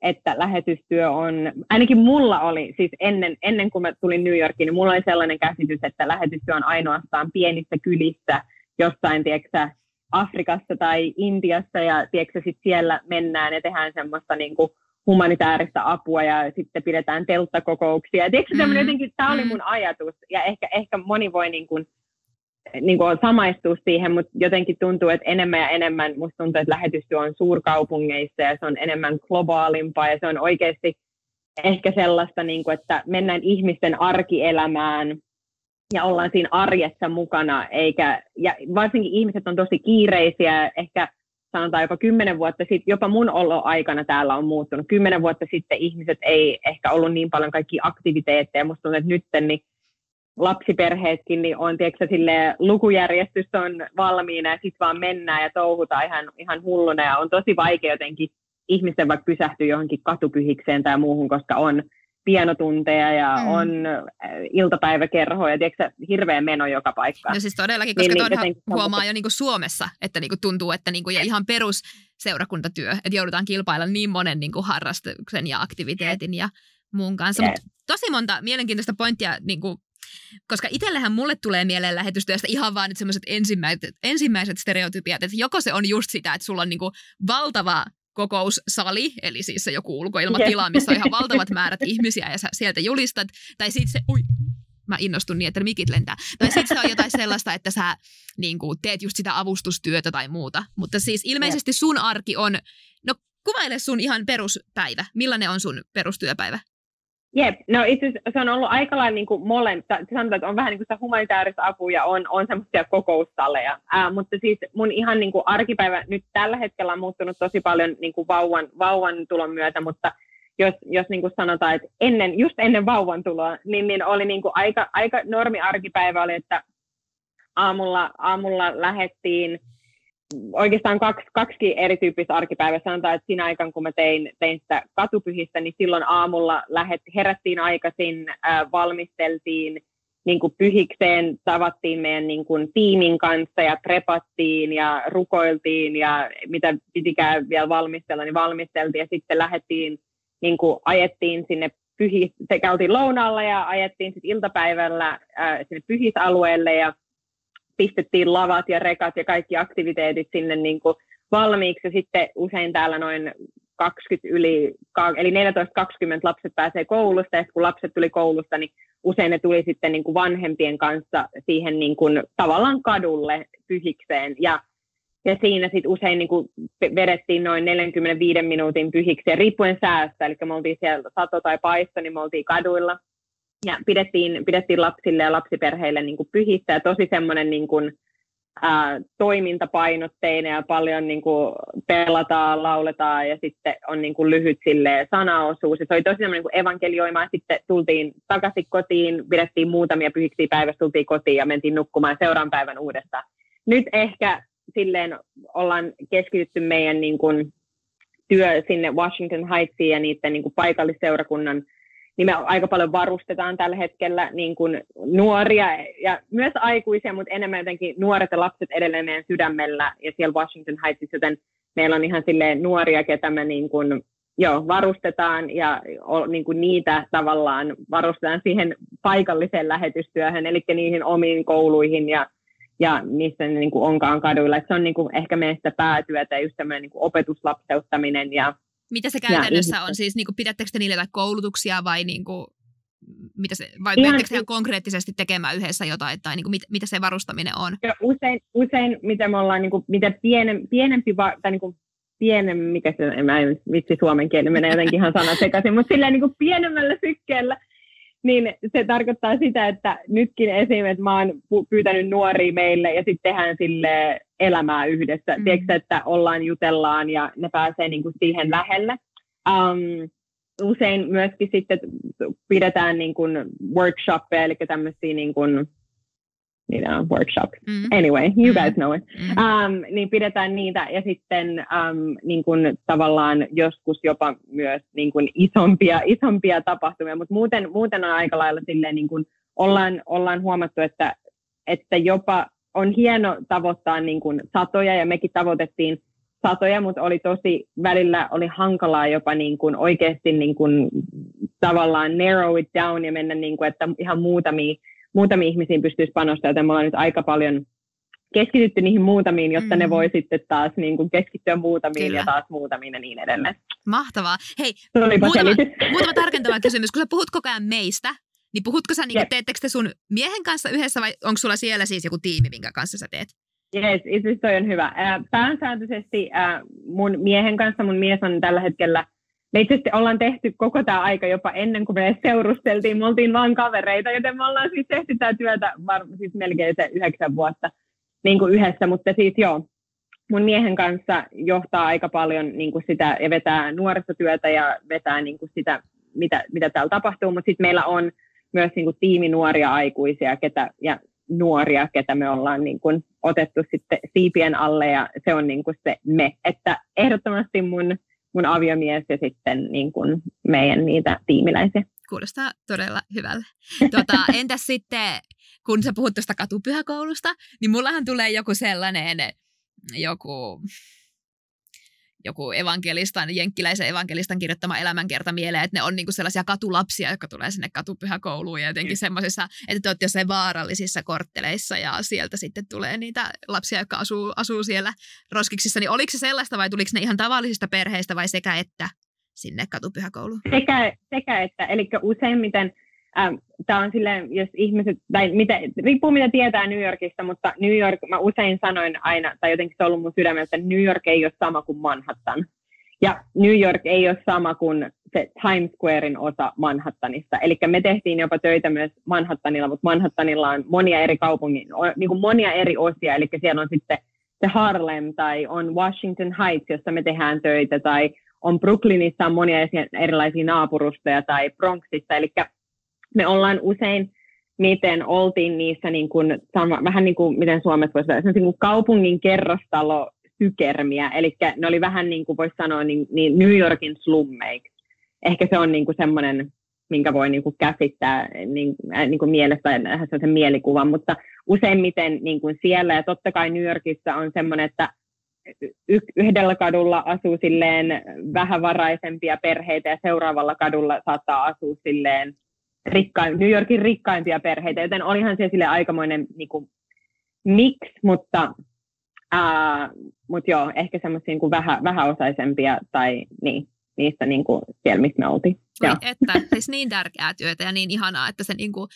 että lähetystyö on, ainakin mulla oli, siis ennen, ennen kuin mä tulin New Yorkiin, niin mulla oli sellainen käsitys, että lähetystyö on ainoastaan pienissä kylissä jossain, tiedätkö, Afrikassa tai Intiassa ja tiedätkö, sit siellä mennään ja tehdään semmoista niin kuin, humanitaarista apua ja sitten pidetään telttakokouksia. Tiedätkö, mm. jotenkin, tämä oli mun ajatus ja ehkä, ehkä moni voi niin kuin, niin kuin samaistua siihen, mutta jotenkin tuntuu, että enemmän ja enemmän musta tuntuu, että lähetystyö on suurkaupungeissa ja se on enemmän globaalimpaa ja se on oikeasti ehkä sellaista, niin kuin, että mennään ihmisten arkielämään ja ollaan siinä arjessa mukana, eikä, ja varsinkin ihmiset on tosi kiireisiä, ehkä sanotaan jopa kymmenen vuotta sitten, jopa mun aikana täällä on muuttunut. Kymmenen vuotta sitten ihmiset ei ehkä ollut niin paljon kaikki aktiviteetteja. Musta tuntuu, että nyt niin lapsiperheetkin niin on, tiedätkö, sille lukujärjestys on valmiina ja sitten vaan mennään ja touhutaan ihan, ihan hulluna ja on tosi vaikea jotenkin ihmisten vaikka pysähtyä johonkin katupyhikseen tai muuhun, koska on pienotunteja ja mm. on äh, iltapäiväkerhoja, tiedätkö, hirveä meno joka paikkaan. No siis todellakin, koska niin, niin, huomaa jo niinku Suomessa, että niinku tuntuu, että niinku, ja ihan perus seurakuntatyö, että joudutaan kilpailla niin monen niinku harrastuksen ja aktiviteetin ja muun kanssa. Yeah. Mut tosi monta mielenkiintoista pointtia, niinku, koska itsellähän mulle tulee mieleen lähetystyöstä ihan vaan nyt semmoiset ensimmäiset, ensimmäiset stereotypiat, että joko se on just sitä, että sulla on niinku valtava kokoussali, eli siis se joku ulkoilmatila, missä on ihan valtavat määrät ihmisiä ja sä sieltä julistat, tai sitten se, ui, mä innostun niin, että mikit lentää. Tai sitten se on jotain sellaista, että sä niin kuin, teet just sitä avustustyötä tai muuta. Mutta siis ilmeisesti sun arki on, no kuvaile sun ihan peruspäivä. Millainen on sun perustyöpäivä? Jep, no itse se on ollut aika lailla niin kuin molemmista, sanotaan, että on vähän niin kuin sitä humanitaarista apua ja on, on semmoisia kokoustalleja, Ää, mutta siis mun ihan niin kuin arkipäivä nyt tällä hetkellä on muuttunut tosi paljon niin kuin vauvan, vauvan tulon myötä, mutta jos, jos niin kuin sanotaan, että ennen, just ennen vauvan tuloa, niin, niin oli niin kuin aika, aika normi arkipäivä oli, että aamulla, aamulla lähettiin oikeastaan kaksi, kaksi erityyppistä arkipäivää. Sanotaan, että siinä aikana, kun mä tein, tein sitä katupyhistä, niin silloin aamulla lähet, herättiin aikaisin, äh, valmisteltiin niin kuin pyhikseen, tavattiin meidän niin kuin, tiimin kanssa ja prepattiin ja rukoiltiin ja mitä pitikään vielä valmistella, niin valmisteltiin ja sitten lähdettiin, niin kuin, ajettiin sinne pyhis, se käytiin lounaalla ja ajettiin sitten iltapäivällä äh, sinne pyhisalueelle ja pistettiin lavat ja rekat ja kaikki aktiviteetit sinne niin kuin valmiiksi. Ja sitten usein täällä noin 20 yli, eli 14-20 lapset pääsee koulusta, ja kun lapset tuli koulusta, niin usein ne tuli sitten niin kuin vanhempien kanssa siihen niin kuin tavallaan kadulle pyhikseen. Ja, ja siinä sitten usein niin kuin vedettiin noin 45 minuutin pyhikseen, riippuen säästä, eli me oltiin siellä sato tai paisto, niin me oltiin kaduilla ja pidettiin, pidettiin lapsille ja lapsiperheille niin kuin pyhissä ja tosi semmoinen niin kuin, ää, toimintapainotteinen ja paljon niin kuin pelataan, lauletaan ja sitten on niin kuin lyhyt sille sanaosuus. Ja se oli tosi semmoinen niin evankelioima ja sitten tultiin takaisin kotiin, pidettiin muutamia pyhiksi päivässä, tultiin kotiin ja mentiin nukkumaan seuraavan päivän uudestaan. Nyt ehkä silleen ollaan keskitytty meidän niin kuin, työ sinne Washington Heightsiin ja niiden niin kuin paikallisseurakunnan niin me aika paljon varustetaan tällä hetkellä niin kuin nuoria ja myös aikuisia, mutta enemmän jotenkin nuoret ja lapset edelleen meidän sydämellä ja siellä Washington Heightsissa, joten meillä on ihan silleen nuoria, ketä me niin kuin, joo, varustetaan ja niin kuin niitä tavallaan varustetaan siihen paikalliseen lähetystyöhön, eli niihin omiin kouluihin ja, ja missä ne niin kuin onkaan kaduilla. Et se on niin kuin ehkä meistä päätyötä, just tämmöinen niin opetuslapseuttaminen ja mitä se käytännössä on? Siis niin kuin, pidättekö te niille koulutuksia vai, niin kuin, mitä se, vai ihan, ihan konkreettisesti tekemään yhdessä jotain, tai niin kuin, mit, mitä se varustaminen on? Ja usein, usein mitä me ollaan, niin kuin, mitä pienem, pienempi, tai niin kuin, pienem, mikä se, en mä en vitsi suomen kieli, menee jotenkin ihan sanat sekaisin, mutta sillä niin kuin pienemmällä sykkeellä, niin se tarkoittaa sitä, että nytkin esim. että mä oon pyytänyt nuoria meille ja sitten tehdään sille elämää yhdessä. Mm. Tiedätkö, että ollaan, jutellaan ja ne pääsee niin kuin siihen lähelle. Um, usein myöskin sitten pidetään niin kuin workshoppeja, eli tämmöisiä niin kuin, you know, workshop. Mm. Anyway, you guys mm. know it. Mm. Um, niin pidetään niitä ja sitten um, niin kuin tavallaan joskus jopa myös niin kuin isompia, isompia tapahtumia, mutta muuten, muuten on aika lailla silleen niin kuin ollaan, ollaan huomattu, että, että jopa on hieno tavoittaa niin kuin satoja ja mekin tavoitettiin satoja, mutta oli tosi, välillä oli hankalaa jopa niin kuin oikeasti niin kuin tavallaan narrow it down ja mennä niin kuin, että ihan muutamia, muutamia ihmisiin pystyisi panostamaan, joten me ollaan nyt aika paljon keskitytty niihin muutamiin, jotta mm. ne voi sitten taas niin kuin keskittyä muutamiin Kyllä. ja taas muutamiin ja niin edelleen. Mahtavaa. Hei, muutama, muutama tarkentava kysymys. Kun sä puhut koko ajan meistä, niin puhutko sä, niin teettekö te sun miehen kanssa yhdessä vai onko sulla siellä siis joku tiimi, minkä kanssa sä teet? Yes, itse toi on hyvä. Pääsääntöisesti mun miehen kanssa, mun mies on tällä hetkellä, me itse ollaan tehty koko tämä aika jopa ennen kuin me seurusteltiin, me oltiin vaan kavereita, joten me ollaan siis tehty tämä työtä var, siis melkein se yhdeksän vuotta niin kuin yhdessä, mutta siis joo, mun miehen kanssa johtaa aika paljon niin kuin sitä ja vetää nuorisotyötä ja vetää niin kuin sitä, mitä, mitä täällä tapahtuu, mutta sitten meillä on myös niin kuin tiimi nuoria aikuisia ketä, ja nuoria, ketä me ollaan niin kuin otettu sitten siipien alle. Ja se on niin kuin se me. Että ehdottomasti mun, mun aviomies ja sitten niin kuin meidän niitä tiimiläisiä. Kuulostaa todella hyvälle. Tuota, entäs sitten, kun sä puhut tuosta katupyhäkoulusta, niin mullahan tulee joku sellainen joku joku evankelistan, jenkkiläisen evankelistan kirjoittama elämänkerta mieleen, että ne on niinku sellaisia katulapsia, jotka tulee sinne katupyhäkouluun ja jotenkin mm. semmoisissa, että te olette jossain vaarallisissa kortteleissa ja sieltä sitten tulee niitä lapsia, jotka asuu, asuu siellä roskiksissa. Niin oliko se sellaista vai tuliko ne ihan tavallisista perheistä vai sekä että sinne katupyhäkouluun? Sekä, sekä että, eli useimmiten ähm, tämä on silleen, jos ihmiset, tai mitä, riippuu mitä tietää New Yorkista, mutta New York, mä usein sanoin aina, tai jotenkin se on ollut mun sydämellä, että New York ei ole sama kuin Manhattan. Ja New York ei ole sama kuin se Times Squarein osa Manhattanista. Eli me tehtiin jopa töitä myös Manhattanilla, mutta Manhattanilla on monia eri kaupungin, niin kuin monia eri osia, eli siellä on sitten se Harlem tai on Washington Heights, jossa me tehdään töitä, tai on Brooklynissa on monia erilaisia naapurustoja tai Bronxissa, eli me ollaan usein miten oltiin niissä, niin kuin, vähän niin kuin miten Suomessa voisi sanoa, niin kuin kaupungin kerrostalo sykermiä, eli ne oli vähän niin kuin voisi sanoa niin, niin New Yorkin slummeiksi. Ehkä se on niin kuin semmoinen, minkä voi niin kuin käsittää niin, äh, niin kuin mielestä sen mielikuvan, mutta useimmiten niin kuin siellä, ja totta kai New Yorkissa on semmoinen, että yhdellä kadulla asuu silleen vähävaraisempia perheitä ja seuraavalla kadulla saattaa asua silleen rikkain, New Yorkin rikkaimpia perheitä, joten olihan se sille aikamoinen niin kuin, mix, mutta, ää, mutta joo, ehkä semmoisia niin vähä, vähäosaisempia tai niin, niistä niin kuin, siellä, missä me oltiin. Voi että, siis niin tärkeää työtä ja niin ihanaa, että se niin kuin,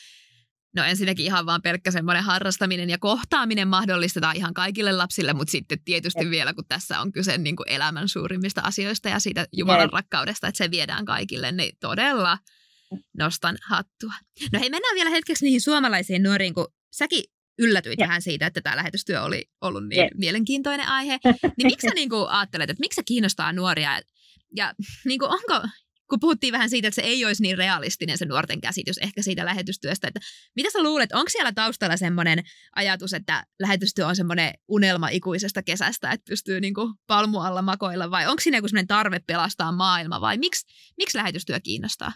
No ensinnäkin ihan vaan pelkkä semmoinen harrastaminen ja kohtaaminen mahdollistetaan ihan kaikille lapsille, mutta sitten tietysti Jep. vielä, kun tässä on kyse niin kuin elämän suurimmista asioista ja siitä Jumalan Jep. rakkaudesta, että se viedään kaikille, niin todella nostan hattua. No hei, mennään vielä hetkeksi niihin suomalaisiin nuoriin, kun säkin yllätyit Jep. vähän siitä, että tämä lähetystyö oli ollut niin Jep. mielenkiintoinen aihe. Niin miksi sä niin kuin ajattelet, että miksi se kiinnostaa nuoria? Ja niin kuin, onko, kun puhuttiin vähän siitä, että se ei olisi niin realistinen se nuorten käsitys ehkä siitä lähetystyöstä, että mitä sä luulet, onko siellä taustalla semmoinen ajatus, että lähetystyö on semmoinen unelma ikuisesta kesästä, että pystyy niin kuin palmualla makoilla, vai onko siinä joku semmoinen tarve pelastaa maailma, vai miksi, miksi lähetystyö kiinnostaa?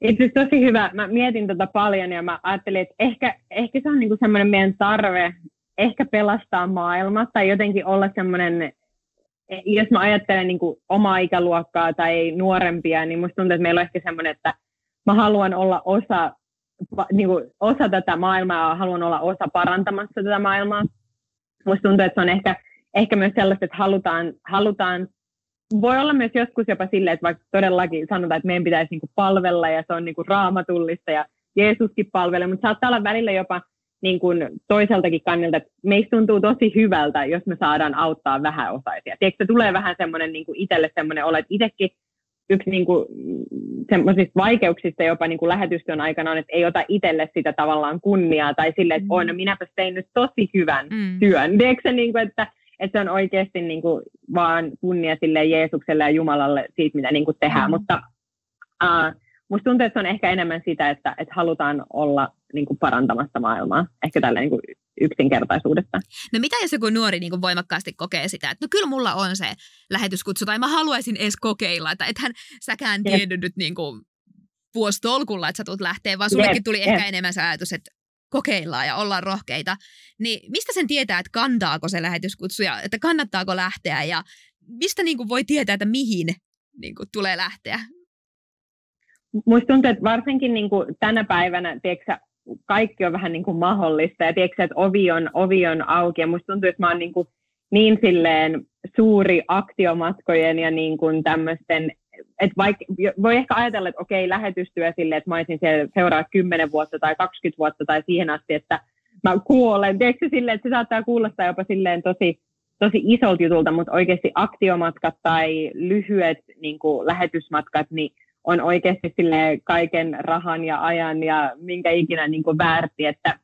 Itse tosi hyvä. Mä mietin tota paljon ja mä ajattelin, että ehkä, ehkä se on niinku semmoinen meidän tarve ehkä pelastaa maailma tai jotenkin olla semmoinen jos mä ajattelen niin kuin omaa ikäluokkaa tai nuorempia, niin musta tuntuu, että meillä on ehkä semmoinen, että mä haluan olla osa, niin kuin osa tätä maailmaa, haluan olla osa parantamassa tätä maailmaa. Musta tuntuu, että se on ehkä, ehkä myös sellaista, että halutaan, halutaan voi olla myös joskus jopa silleen, että vaikka todellakin sanotaan, että meidän pitäisi niin kuin palvella ja se on niin kuin raamatullista ja Jeesuskin palvelee, mutta saattaa olla välillä jopa niin kuin toiseltakin kannalta, että meistä tuntuu tosi hyvältä, jos me saadaan auttaa vähäosaisia. Tiedätkö, se tulee vähän semmoinen niin itselle semmoinen olet itsekin yksi niin kuin, semmoisista vaikeuksista jopa niin kuin lähetystyön aikana on, että ei ota itselle sitä tavallaan kunniaa tai sille, että mm. no minäpä tein nyt tosi hyvän mm. työn. Tiedätkö, niin kuin, että, että se on oikeasti niin kuin, vaan kunnia sille Jeesukselle ja Jumalalle siitä, mitä niin kuin tehdään. Mm. Mutta uh, musta tuntuu, että se on ehkä enemmän sitä, että, että halutaan olla niin kuin parantamassa maailmaa, ehkä tällä niin kuin yksinkertaisuudesta. No mitä jos joku nuori niin kuin voimakkaasti kokee sitä, että no kyllä mulla on se lähetyskutsu, tai mä haluaisin edes kokeilla, että ethän säkään tiennyt nyt niin kuin vuostolkulla, että sä tulet lähteä, vaan sullekin tuli yep. ehkä enemmän se ajatus, että kokeillaan ja ollaan rohkeita. Niin mistä sen tietää, että kantaako se lähetyskutsu ja että kannattaako lähteä ja mistä niin kuin voi tietää, että mihin niin kuin tulee lähteä? Musta tuntuu, että varsinkin niin kuin tänä päivänä, tiedätkö, kaikki on vähän niin kuin mahdollista ja tiedätkö, että ovi on, ovi on auki ja musta tuntuu, että mä oon niin, kuin niin silleen suuri aktiomatkojen ja niin kuin tämmöisten, että vaikka, voi ehkä ajatella, että okei, lähetystyö sille, että mä olisin siellä seuraa 10 vuotta tai 20 vuotta tai siihen asti, että mä kuolen. Tiedätkö silleen, että se saattaa kuulostaa jopa silleen tosi, tosi isolta jutulta, mutta oikeasti aktiomatkat tai lyhyet niin kuin lähetysmatkat, niin on oikeasti sille kaiken rahan ja ajan ja minkä ikinä niin kuin väärti, että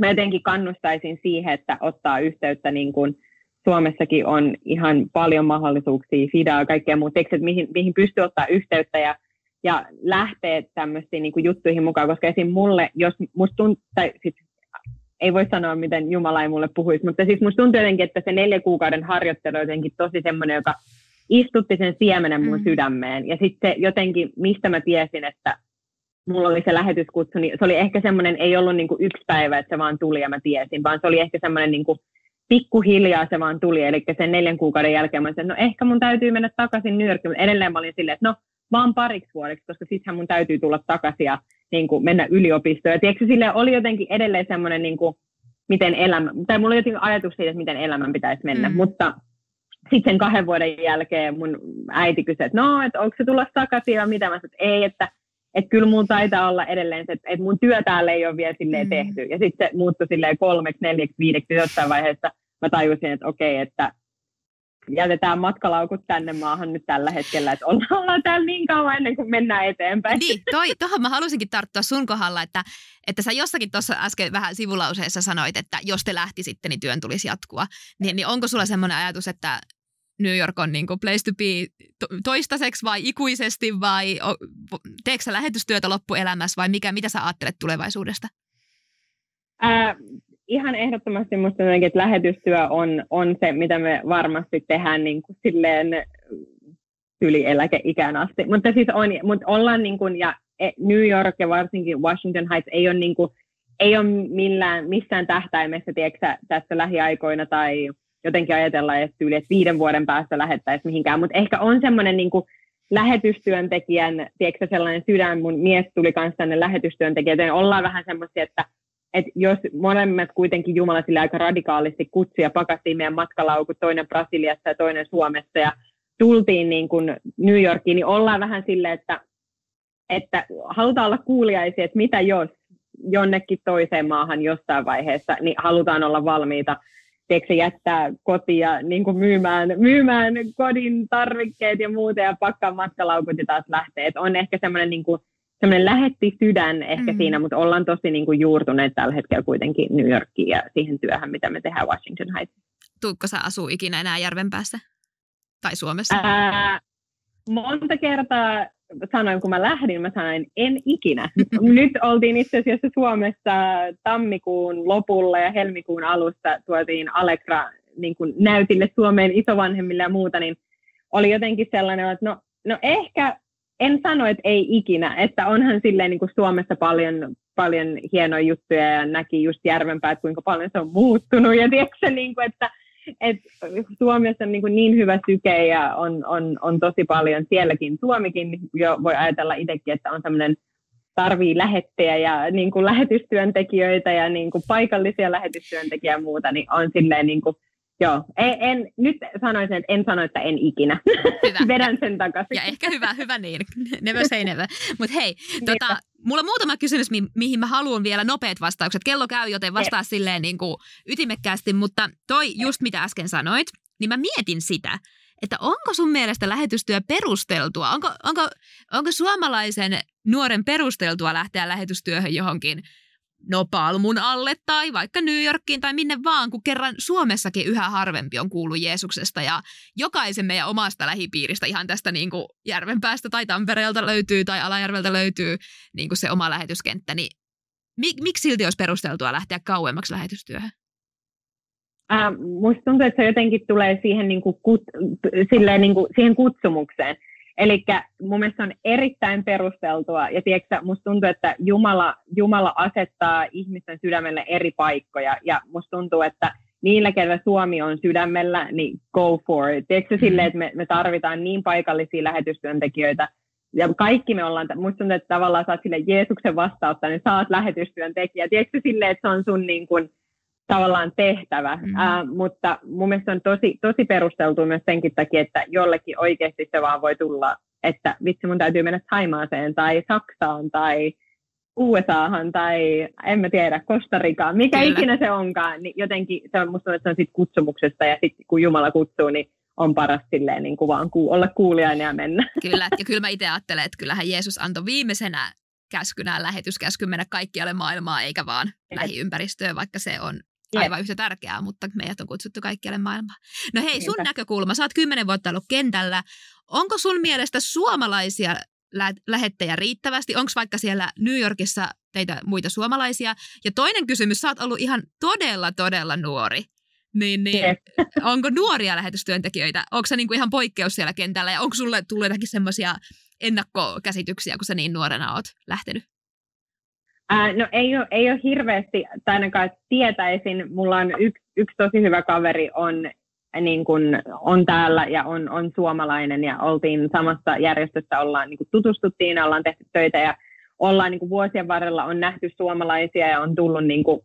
mä jotenkin kannustaisin siihen, että ottaa yhteyttä niin kuin Suomessakin on ihan paljon mahdollisuuksia, FIDA ja kaikkea muuta, että mihin, mihin pystyy ottaa yhteyttä ja, ja lähtee tämmöisiin niin kuin juttuihin mukaan, koska esim. mulle, jos musta tunt, tai sit, ei voi sanoa, miten Jumala ei mulle puhuisi, mutta siis musta tuntuu jotenkin, että se neljä kuukauden harjoittelu on jotenkin tosi semmoinen, joka istutti sen siemenen mun mm. sydämeen. Ja sitten jotenkin, mistä mä tiesin, että mulla oli se lähetyskutsu, niin se oli ehkä semmoinen, ei ollut niin kuin yksi päivä, että se vaan tuli ja mä tiesin, vaan se oli ehkä semmoinen niin kuin pikkuhiljaa se vaan tuli. Eli sen neljän kuukauden jälkeen mä sanoin, no ehkä mun täytyy mennä takaisin New Yorkiin, mutta edelleen mä olin silleen, että no vaan pariksi vuodeksi, koska sittenhän mun täytyy tulla takaisin ja niin kuin mennä yliopistoon. Ja tiedätkö, sille oli jotenkin edelleen semmoinen, niin kuin, miten elämä, tai mulla oli jotenkin ajatus siitä, että miten elämän pitäisi mennä, mm. mutta sitten sen kahden vuoden jälkeen mun äiti kysyi, että no, että onko se tulla takaisin ja mitä mä sanoin, että ei, että että kyllä mun taitaa olla edelleen se, että, että mun työ täällä ei ole vielä silleen mm. tehty. Ja sitten se muuttui silleen kolmeksi, neljäksi, viideksi jossain vaiheessa. Mä tajusin, että okei, että jätetään matkalaukut tänne maahan nyt tällä hetkellä, että ollaan, ollaan täällä niin kauan ennen kuin mennään eteenpäin. Niin, toi, tohon mä halusinkin tarttua sun kohdalla, että, että sä jossakin tuossa äsken vähän sivulauseessa sanoit, että jos te lähtisitte, niin työn tulisi jatkua. Niin, niin onko sulla semmoinen ajatus, että New York on niin kuin place to be toistaiseksi vai ikuisesti vai teekö sä lähetystyötä loppuelämässä vai mikä, mitä sä ajattelet tulevaisuudesta? Ää, ihan ehdottomasti minusta että lähetystyö on, on se, mitä me varmasti tehdään niin kuin silleen yli eläkeikään asti. Mutta siis on, mutta ollaan niin kuin, ja e, New York ja varsinkin Washington Heights ei ole, niin kuin, ei ole millään, missään tähtäimessä tiedätkö, tässä lähiaikoina tai jotenkin ajatella, että yli että viiden vuoden päästä lähettäisiin mihinkään, mutta ehkä on semmoinen niin lähetystyöntekijän, tiedätkö, sellainen sydän, mun mies tuli kanssa tänne lähetystyöntekijät, niin ollaan vähän semmoisia, että että jos molemmat kuitenkin Jumala sille aika radikaalisti kutsi ja pakattiin meidän matkalaukut, toinen Brasiliassa ja toinen Suomessa ja tultiin niin kuin New Yorkiin, niin ollaan vähän sille, että, että halutaan olla kuuliaisia, että mitä jos jonnekin toiseen maahan jossain vaiheessa, niin halutaan olla valmiita tiedätkö, jättää kotia niin kuin myymään, myymään kodin tarvikkeet ja muuta ja pakkaa matkalaukut ja taas lähtee. Et on ehkä semmoinen niin kuin, semmoinen lähetti sydän ehkä mm. siinä, mutta ollaan tosi niin kuin juurtuneet tällä hetkellä kuitenkin New Yorkiin ja siihen työhön, mitä me tehdään Washington Heights. Tuukko sä asuu ikinä enää järven päässä? Tai Suomessa? Ää, monta kertaa sanoin, kun mä lähdin, mä sanoin, en ikinä. Nyt oltiin itse asiassa Suomessa tammikuun lopulla ja helmikuun alussa tuotiin Alegra niin näytille Suomeen isovanhemmille ja muuta, niin oli jotenkin sellainen, että no, no ehkä en sano, että ei ikinä, että onhan silleen niin kuin Suomessa paljon, paljon hienoja juttuja ja näki just Järvenpää, että kuinka paljon se on muuttunut ja tiedätkö, niin kuin, että et Suomessa on niin, kuin niin hyvä syke ja on, on, on tosi paljon sielläkin. Suomikin jo voi ajatella itsekin, että on semmoinen tarvii lähettejä ja niin kuin lähetystyöntekijöitä ja niin kuin paikallisia lähetystyöntekijä ja muuta, niin on silleen niin kuin Joo, en, en, nyt sanoisin, että en sano, että en ikinä. Hyvä. Vedän sen takaisin. Ja ehkä hyvä, hyvä niin. Never say never. Mutta hei, tota, mulla on muutama kysymys, mi- mihin mä haluan vielä nopeat vastaukset. Kello käy, joten vastaa Jep. silleen niin kuin ytimekkäästi, mutta toi just mitä äsken sanoit, niin mä mietin sitä, että onko sun mielestä lähetystyö perusteltua? Onko, onko, onko suomalaisen nuoren perusteltua lähteä lähetystyöhön johonkin – no Palmun alle tai vaikka New Yorkiin tai minne vaan, kun kerran Suomessakin yhä harvempi on kuullut Jeesuksesta ja jokaisen meidän omasta lähipiiristä ihan tästä niin kuin Järvenpäästä tai Tampereelta löytyy tai Alajärveltä löytyy niin kuin se oma lähetyskenttä, niin mik, miksi silti olisi perusteltua lähteä kauemmaksi lähetystyöhön? Äh, musta tuntuu, että se jotenkin tulee siihen, niin kuin, kut, silleen, niin kuin, siihen kutsumukseen. Eli mun mielestä on erittäin perusteltua, ja tiedätkö, musta tuntuu, että Jumala, Jumala asettaa ihmisten sydämelle eri paikkoja, ja musta tuntuu, että niillä, kellä Suomi on sydämellä, niin go for it. Tiedätkö mm-hmm. silleen, että me, me tarvitaan niin paikallisia lähetystyöntekijöitä, ja kaikki me ollaan, musta tuntuu, että tavallaan saat sille Jeesuksen vastautta, niin saat lähetystyöntekijä. Tiedätkö silleen, että se on sun niin kuin, tavallaan tehtävä, mm. ää, mutta mun mielestä on tosi, tosi perusteltu myös senkin takia, että jollekin oikeasti se vaan voi tulla, että vitsi mun täytyy mennä Taimaaseen tai Saksaan tai USAhan tai en mä tiedä, Kostarikaan, mikä Kyllä. ikinä se onkaan, niin jotenkin se on musta että se on sit kutsumuksesta ja sitten kun Jumala kutsuu, niin on paras silleen niin kuin vaan ku, olla kuulijainen ja mennä. Kyllä, ja kyllä mä itse ajattelen, että kyllähän Jeesus antoi viimeisenä käskynä lähetyskäsky mennä kaikkialle maailmaa, eikä vaan lähiympäristöön, vaikka se on aivan yhtä tärkeää, mutta meidät on kutsuttu kaikkialle maailmaan. No hei, sun Niinpä. näkökulma, sä oot kymmenen vuotta ollut kentällä. Onko sun mielestä suomalaisia lä- lähettejä riittävästi? Onko vaikka siellä New Yorkissa teitä muita suomalaisia? Ja toinen kysymys, sä oot ollut ihan todella, todella nuori. Niin, niin onko nuoria lähetystyöntekijöitä? Onko se niinku ihan poikkeus siellä kentällä ja onko sulle tullut jotakin semmoisia ennakkokäsityksiä, kun sä niin nuorena oot lähtenyt? Ää, no ei ole, ei ole hirveästi, tai ainakaan tietäisin, mulla on yksi, yksi tosi hyvä kaveri on, niin kun, on täällä ja on, on suomalainen ja oltiin samassa järjestössä, ollaan niin tutustuttiin ollaan tehty töitä ja ollaan niin vuosien varrella on nähty suomalaisia ja on tullut, niin kuin,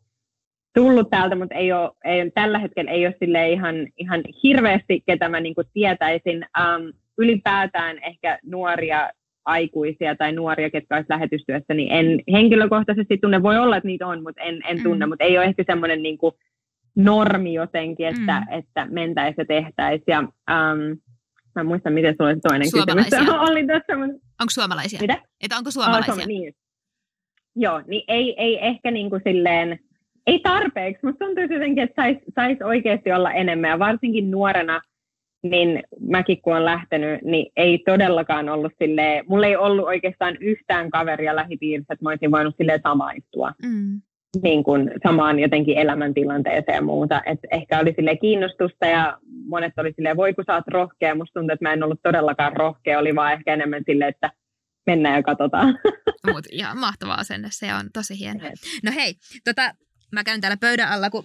tullut täältä, mutta ei ole, ei, tällä hetkellä ei ole sille ihan, ihan hirveästi, ketä mä niin tietäisin. Ähm, ylipäätään ehkä nuoria aikuisia tai nuoria, ketkä olisi lähetystyössä, niin en henkilökohtaisesti tunne. Voi olla, että niitä on, mutta en, en tunne. Mm. Mutta ei ole ehkä semmoinen niin kuin normi jotenkin, että, mm. että mentäisiin ja tehtäisiin. Ja, um, mä en muista, miten sulla oli toinen kysymys. oli tässä, mutta... Onko suomalaisia? Mitä? Että onko suomalaisia? Oh, niin. Joo, niin ei, ei ehkä niin kuin silleen, ei tarpeeksi, mutta tuntuu jotenkin, että saisi sais oikeasti olla enemmän. Ja varsinkin nuorena, niin mäkin kun olen lähtenyt, niin ei todellakaan ollut silleen, mulla ei ollut oikeastaan yhtään kaveria lähipiirissä, että mä olisin voinut silleen samaistua. Mm. Niin kuin samaan jotenkin elämäntilanteeseen ja muuta. Et ehkä oli sille kiinnostusta ja monet oli silleen, voi kun sä oot rohkea. Musta tuntuu, että mä en ollut todellakaan rohkea, oli vaan ehkä enemmän silleen, että mennään ja katsotaan. Mut ihan mahtava asenne, se on tosi hienoa. No hei, tota, mä käyn täällä pöydän alla, kun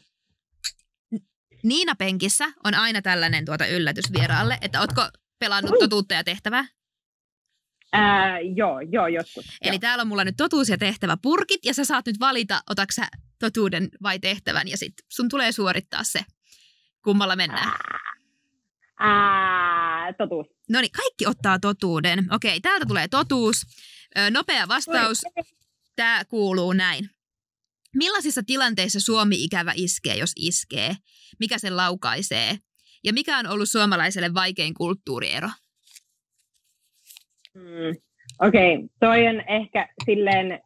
Niina Penkissä on aina tällainen tuota yllätysvieraalle, että ootko pelannut totuutta ja tehtävää? Ää, joo, joo, joskus. Eli joo. täällä on mulla nyt totuus ja tehtävä purkit, ja sä saat nyt valita, otaksa totuuden vai tehtävän, ja sit sun tulee suorittaa se. Kummalla mennään? Ää, totuus. No niin, kaikki ottaa totuuden. Okei, täältä tulee totuus. Nopea vastaus. Tämä kuuluu näin. Millaisissa tilanteissa Suomi-ikävä iskee, jos iskee? Mikä sen laukaisee? Ja mikä on ollut suomalaiselle vaikein kulttuuriero? Mm, Okei, okay. toi on ehkä silleen,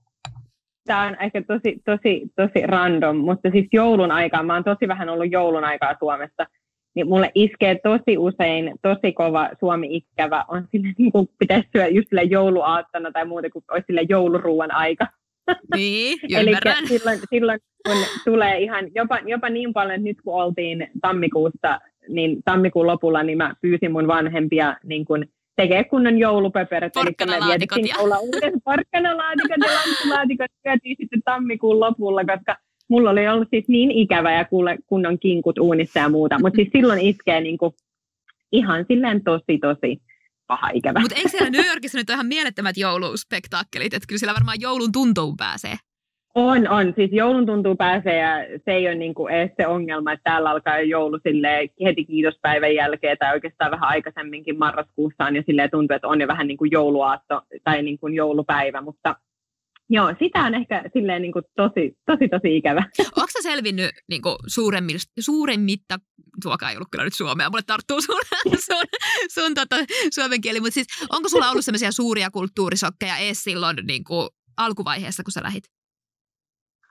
tämä on ehkä tosi, tosi, tosi random, mutta siis joulun aikaa, mä oon tosi vähän ollut joulun aikaa Suomessa, niin mulle iskee tosi usein tosi kova Suomi-ikävä, on sille niin kuin pitäisi syödä just sille jouluaattona tai muuta kuin olisi sille jouluruuan aika. Niin, Eli silloin, silloin, kun tulee ihan jopa, jopa niin paljon, että nyt kun oltiin tammikuussa, niin tammikuun lopulla niin mä pyysin mun vanhempia niin kun tekee kunnon joulupöperät. Eli me vietettiin olla uudet porkkanalaatikot ja lantulaatikot syötiin sitten tammikuun lopulla, koska mulla oli ollut siis niin ikävä ja kuule kunnon kinkut uunissa ja muuta. Mutta siis silloin iskee niin kuin ihan silleen tosi, tosi paha ikävä. Mutta eikö siellä New Yorkissa nyt ole ihan mielettömät jouluspektaakkelit, että kyllä siellä varmaan joulun tuntuun pääsee? On, on. Siis joulun tuntuu pääsee ja se ei ole niin kuin edes se ongelma, että täällä alkaa jo joulu heti kiitospäivän jälkeen tai oikeastaan vähän aikaisemminkin marraskuussa on jo silleen tuntuu, että on jo vähän niin kuin jouluaatto tai niin kuin joulupäivä, mutta Joo, sitä on ehkä silleen niin kuin tosi, tosi, tosi ikävä. Onko sä selvinnyt niin kuin suuremmitta, tuokaa ei ollut kyllä nyt suomea, mulle tarttuu sun, sun, sun tota, suomen kieli, mutta siis onko sulla ollut sellaisia suuria kulttuurisokkeja ees silloin niin kuin alkuvaiheessa, kun sä lähit?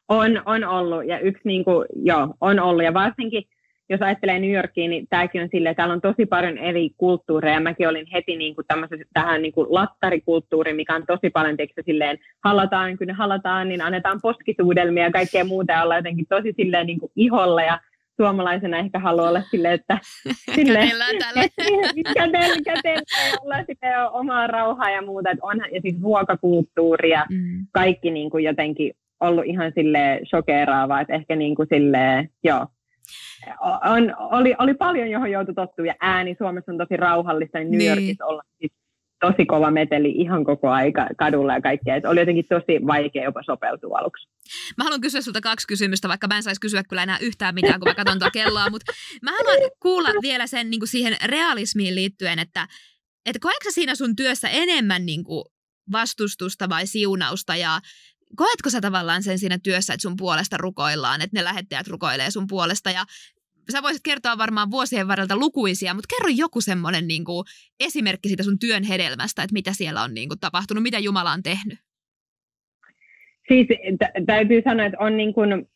On, on ollut ja yksi niin kuin, joo, on ollut ja varsinkin jos ajattelee New Yorkiin, niin tämäkin on silleen, että täällä on tosi paljon eri kulttuureja. Mäkin olin heti niin kuin tähän niin kuin lattarikulttuuriin, mikä on tosi paljon, teikö silleen, halataan, kun ne halataan, niin annetaan poskisuudelmia ja kaikkea muuta, ja ollaan jotenkin tosi silleen niin kuin iholla, ja suomalaisena ehkä haluaa olla silleen, että silleen, kätellä, kätellä, olla sitten omaa rauhaa ja muuta, että onhan, ja siis ruokakulttuuri ja mm. kaikki niin kuin jotenkin ollut ihan sille shokeraavaa, että ehkä niin kuin silleen, joo, on, oli, oli paljon, johon joutui tottua, ja ääni Suomessa on tosi rauhallista, niin New niin. Yorkissa olla siis tosi kova meteli ihan koko aika kadulla ja kaikkea. Et oli jotenkin tosi vaikea jopa sopeutua aluksi. Mä haluan kysyä sulta kaksi kysymystä, vaikka mä en saisi kysyä kyllä enää yhtään mitään, kun mä katson tuota kelloa, mutta mä haluan kuulla vielä sen niin kuin siihen realismiin liittyen, että, että koetko siinä sun työssä enemmän niin kuin vastustusta vai siunausta ja koetko sä tavallaan sen siinä työssä, että sun puolesta rukoillaan, että ne lähettäjät rukoilee sun puolesta ja sä voisit kertoa varmaan vuosien varrelta lukuisia, mutta kerro joku semmoinen niin kuin, esimerkki siitä sun työn hedelmästä, että mitä siellä on niin kuin, tapahtunut, mitä Jumala on tehnyt. Siis t- täytyy sanoa, että on, niin kuin,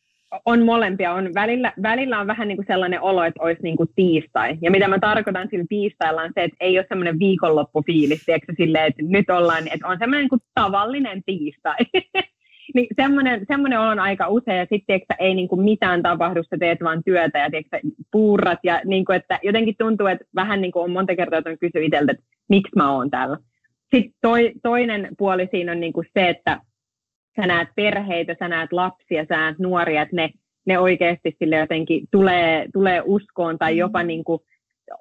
on molempia. On välillä, välillä on vähän niin kuin sellainen olo, että olisi niin kuin tiistai. Ja mitä mä tarkoitan sillä tiistailla on se, että ei ole semmoinen viikonloppufiilis, tiedätkö, silleen, että nyt ollaan, että on semmoinen niin kuin tavallinen tiistai. niin semmoinen, semmoinen on aika usein, ja sitten ei niin kuin mitään tapahdu, sä teet vaan työtä ja tiedätkö, puurrat, ja niin kuin, että jotenkin tuntuu, että vähän niin kuin on monta kertaa on kysynyt itseltä, että miksi mä oon täällä. Sitten toi, toinen puoli siinä on niin kuin se, että sä näet perheitä, sä näet lapsia, sä näet nuoria, että ne, ne oikeasti sille jotenkin tulee, tulee uskoon tai jopa mm. niin kuin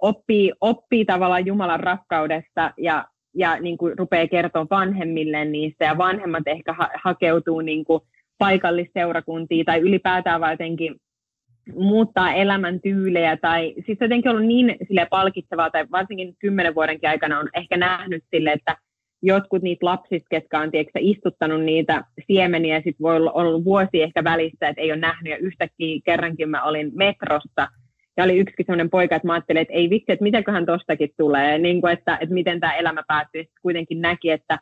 oppii, oppii tavallaan Jumalan rakkaudesta ja ja niin kuin rupeaa kertoa vanhemmille niistä ja vanhemmat ehkä ha- hakeutuu niin kuin paikallisseurakuntiin tai ylipäätään vaan jotenkin muuttaa elämäntyylejä tai siis jotenkin ollut niin sille palkitsevaa tai varsinkin kymmenen vuodenkin aikana on ehkä nähnyt sille, että jotkut niitä lapsista, ketkä on tiedätkö, istuttanut niitä siemeniä, sitten voi olla ollut vuosi ehkä välissä, että ei ole nähnyt, ja yhtäkkiä kerrankin mä olin metrossa, ja oli yksikin sellainen poika, että mä ajattelin, että ei vitsi, että mitäköhän tostakin tulee, niin kuin, että, että miten tämä elämä päättyy. Sitten kuitenkin näki, että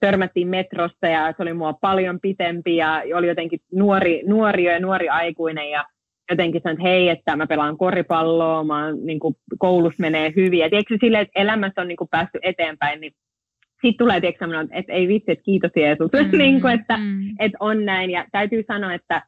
törmättiin metrossa ja se oli mua paljon pitempi ja oli jotenkin nuori, nuori ja nuori aikuinen ja jotenkin sanoin, että hei, että mä pelaan koripalloa, mä oon, niin kuin, koulussa menee hyvin. Ja tiedätkö silleen, että elämässä on niin kuin, päässyt eteenpäin, niin sitten tulee tiedätkö, että ei vitsi, että kiitos Jeesus, mm, niin kuin, että, mm. että on näin. Ja täytyy sanoa, että,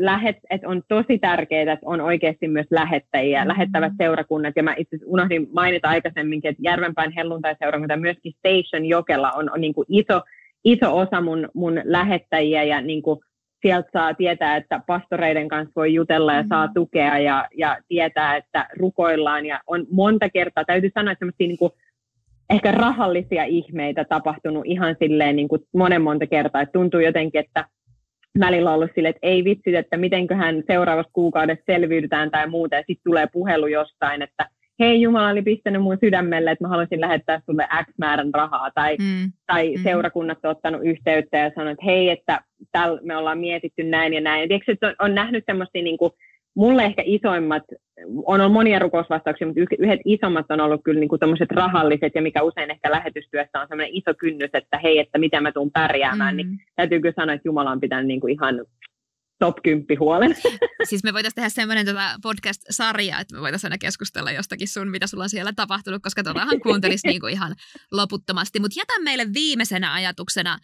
lähet, että on tosi tärkeää, että on oikeasti myös lähettäjiä, mm. lähettävät seurakunnat. Ja mä itse unohdin mainita aikaisemminkin, että Järvenpäin helluntai-seurakunta myöskin Station Jokella on, on niin kuin iso, iso osa mun, mun lähettäjiä ja niin kuin, sieltä saa tietää, että pastoreiden kanssa voi jutella ja mm. saa tukea ja, ja tietää, että rukoillaan. Ja on monta kertaa, täytyy sanoa, että niin kuin ehkä rahallisia ihmeitä tapahtunut ihan silleen niin kuin monen monta kertaa. Että tuntuu jotenkin, että välillä ollut silleen, että ei vitsi, että mitenköhän seuraavassa kuukaudessa selviydytään tai muuta. Ja sitten tulee puhelu jostain, että hei Jumala oli pistänyt mun sydämelle, että mä haluaisin lähettää sulle X määrän rahaa, tai, mm. tai mm. seurakunnat on ottanut yhteyttä ja sanonut, että hei, että täl, me ollaan mietitty näin ja näin. Ja tiedätkö, että on, on nähnyt semmoisia, niin kuin, mulle ehkä isoimmat, on ollut monia rukousvastauksia, mutta yhdet isommat on ollut kyllä niin kuin rahalliset, ja mikä usein ehkä lähetystyössä on semmoinen iso kynnys, että hei, että miten mä tuun pärjäämään, niin mm. niin täytyy kyllä sanoa, että Jumala on pitänyt niin kuin ihan top 10 huolen. Siis me voitaisiin tehdä semmoinen tota podcast-sarja, että me voitaisiin aina keskustella jostakin sun, mitä sulla on siellä tapahtunut, koska totahan kuuntelisi niinku ihan loputtomasti. Mutta jätän meille viimeisenä ajatuksena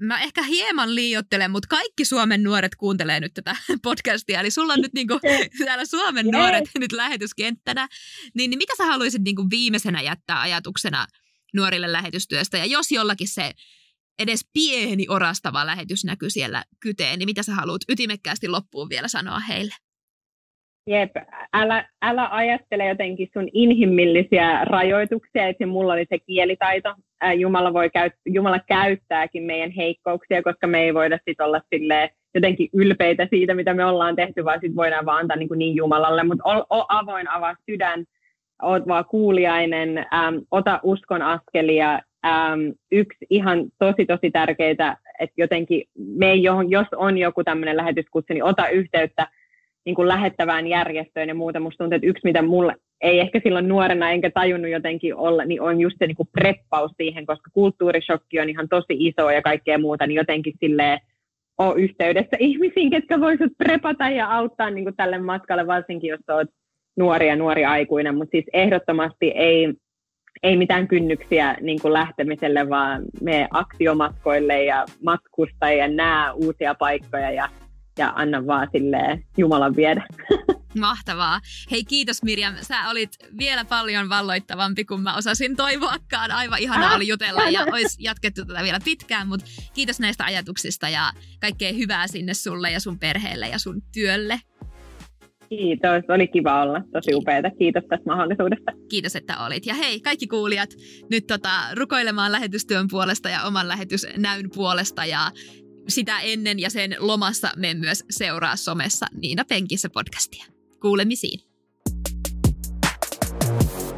mä ehkä hieman liiottelen, mutta kaikki Suomen nuoret kuuntelee nyt tätä podcastia. Eli sulla on nyt niinku täällä Suomen nuoret nyt lähetyskenttänä. Niin, niin mitä sä haluaisit niinku viimeisenä jättää ajatuksena nuorille lähetystyöstä? Ja jos jollakin se edes pieni orastava lähetys näkyy siellä kyteen, niin mitä sä haluat ytimekkäästi loppuun vielä sanoa heille? Jep, älä, älä ajattele jotenkin sun inhimillisiä rajoituksia, että mulla oli se kielitaito. Jumala, voi käyt, Jumala käyttääkin meidän heikkouksia, koska me ei voida sit olla jotenkin ylpeitä siitä, mitä me ollaan tehty, vaan sit voidaan vaan antaa niin, niin Jumalalle. Mutta ol, ol avoin, avaa sydän, oot vaan kuuliainen, äm, ota uskon askelia äm, yksi ihan tosi tosi tärkeää, että jotenkin me ei, jos on joku tämmöinen lähetyskutsu, niin ota yhteyttä niin kuin lähettävään järjestöön ja muuta. Musta tuntuu, että yksi, mitä mulle ei ehkä silloin nuorena enkä tajunnut jotenkin olla, niin on just se niin kuin preppaus siihen, koska kulttuurishokki on ihan tosi iso ja kaikkea muuta, niin jotenkin silleen ole yhteydessä ihmisiin, ketkä voisivat prepata ja auttaa niin kuin tälle matkalle, varsinkin jos olet nuori ja nuori aikuinen, mutta siis ehdottomasti ei, ei mitään kynnyksiä niin kuin lähtemiselle, vaan me aktiomatkoille ja matkusta ja näe uusia paikkoja ja, ja anna vaan silleen Jumalan viedä. Mahtavaa. Hei kiitos Mirjam, sä olit vielä paljon valloittavampi kuin mä osasin toivoakaan. Aivan ihana oli jutella ja olisi jatkettu tätä vielä pitkään, mutta kiitos näistä ajatuksista ja kaikkea hyvää sinne sulle ja sun perheelle ja sun työlle. Kiitos, oli kiva olla. Tosi upeaa. Kiitos tästä mahdollisuudesta. Kiitos, että olit. Ja hei, kaikki kuulijat, nyt tota, rukoilemaan lähetystyön puolesta ja oman lähetysnäyn puolesta ja sitä ennen ja sen lomassa me myös seuraa somessa Niina Penkissä podcastia. Kuulemisiin. thank you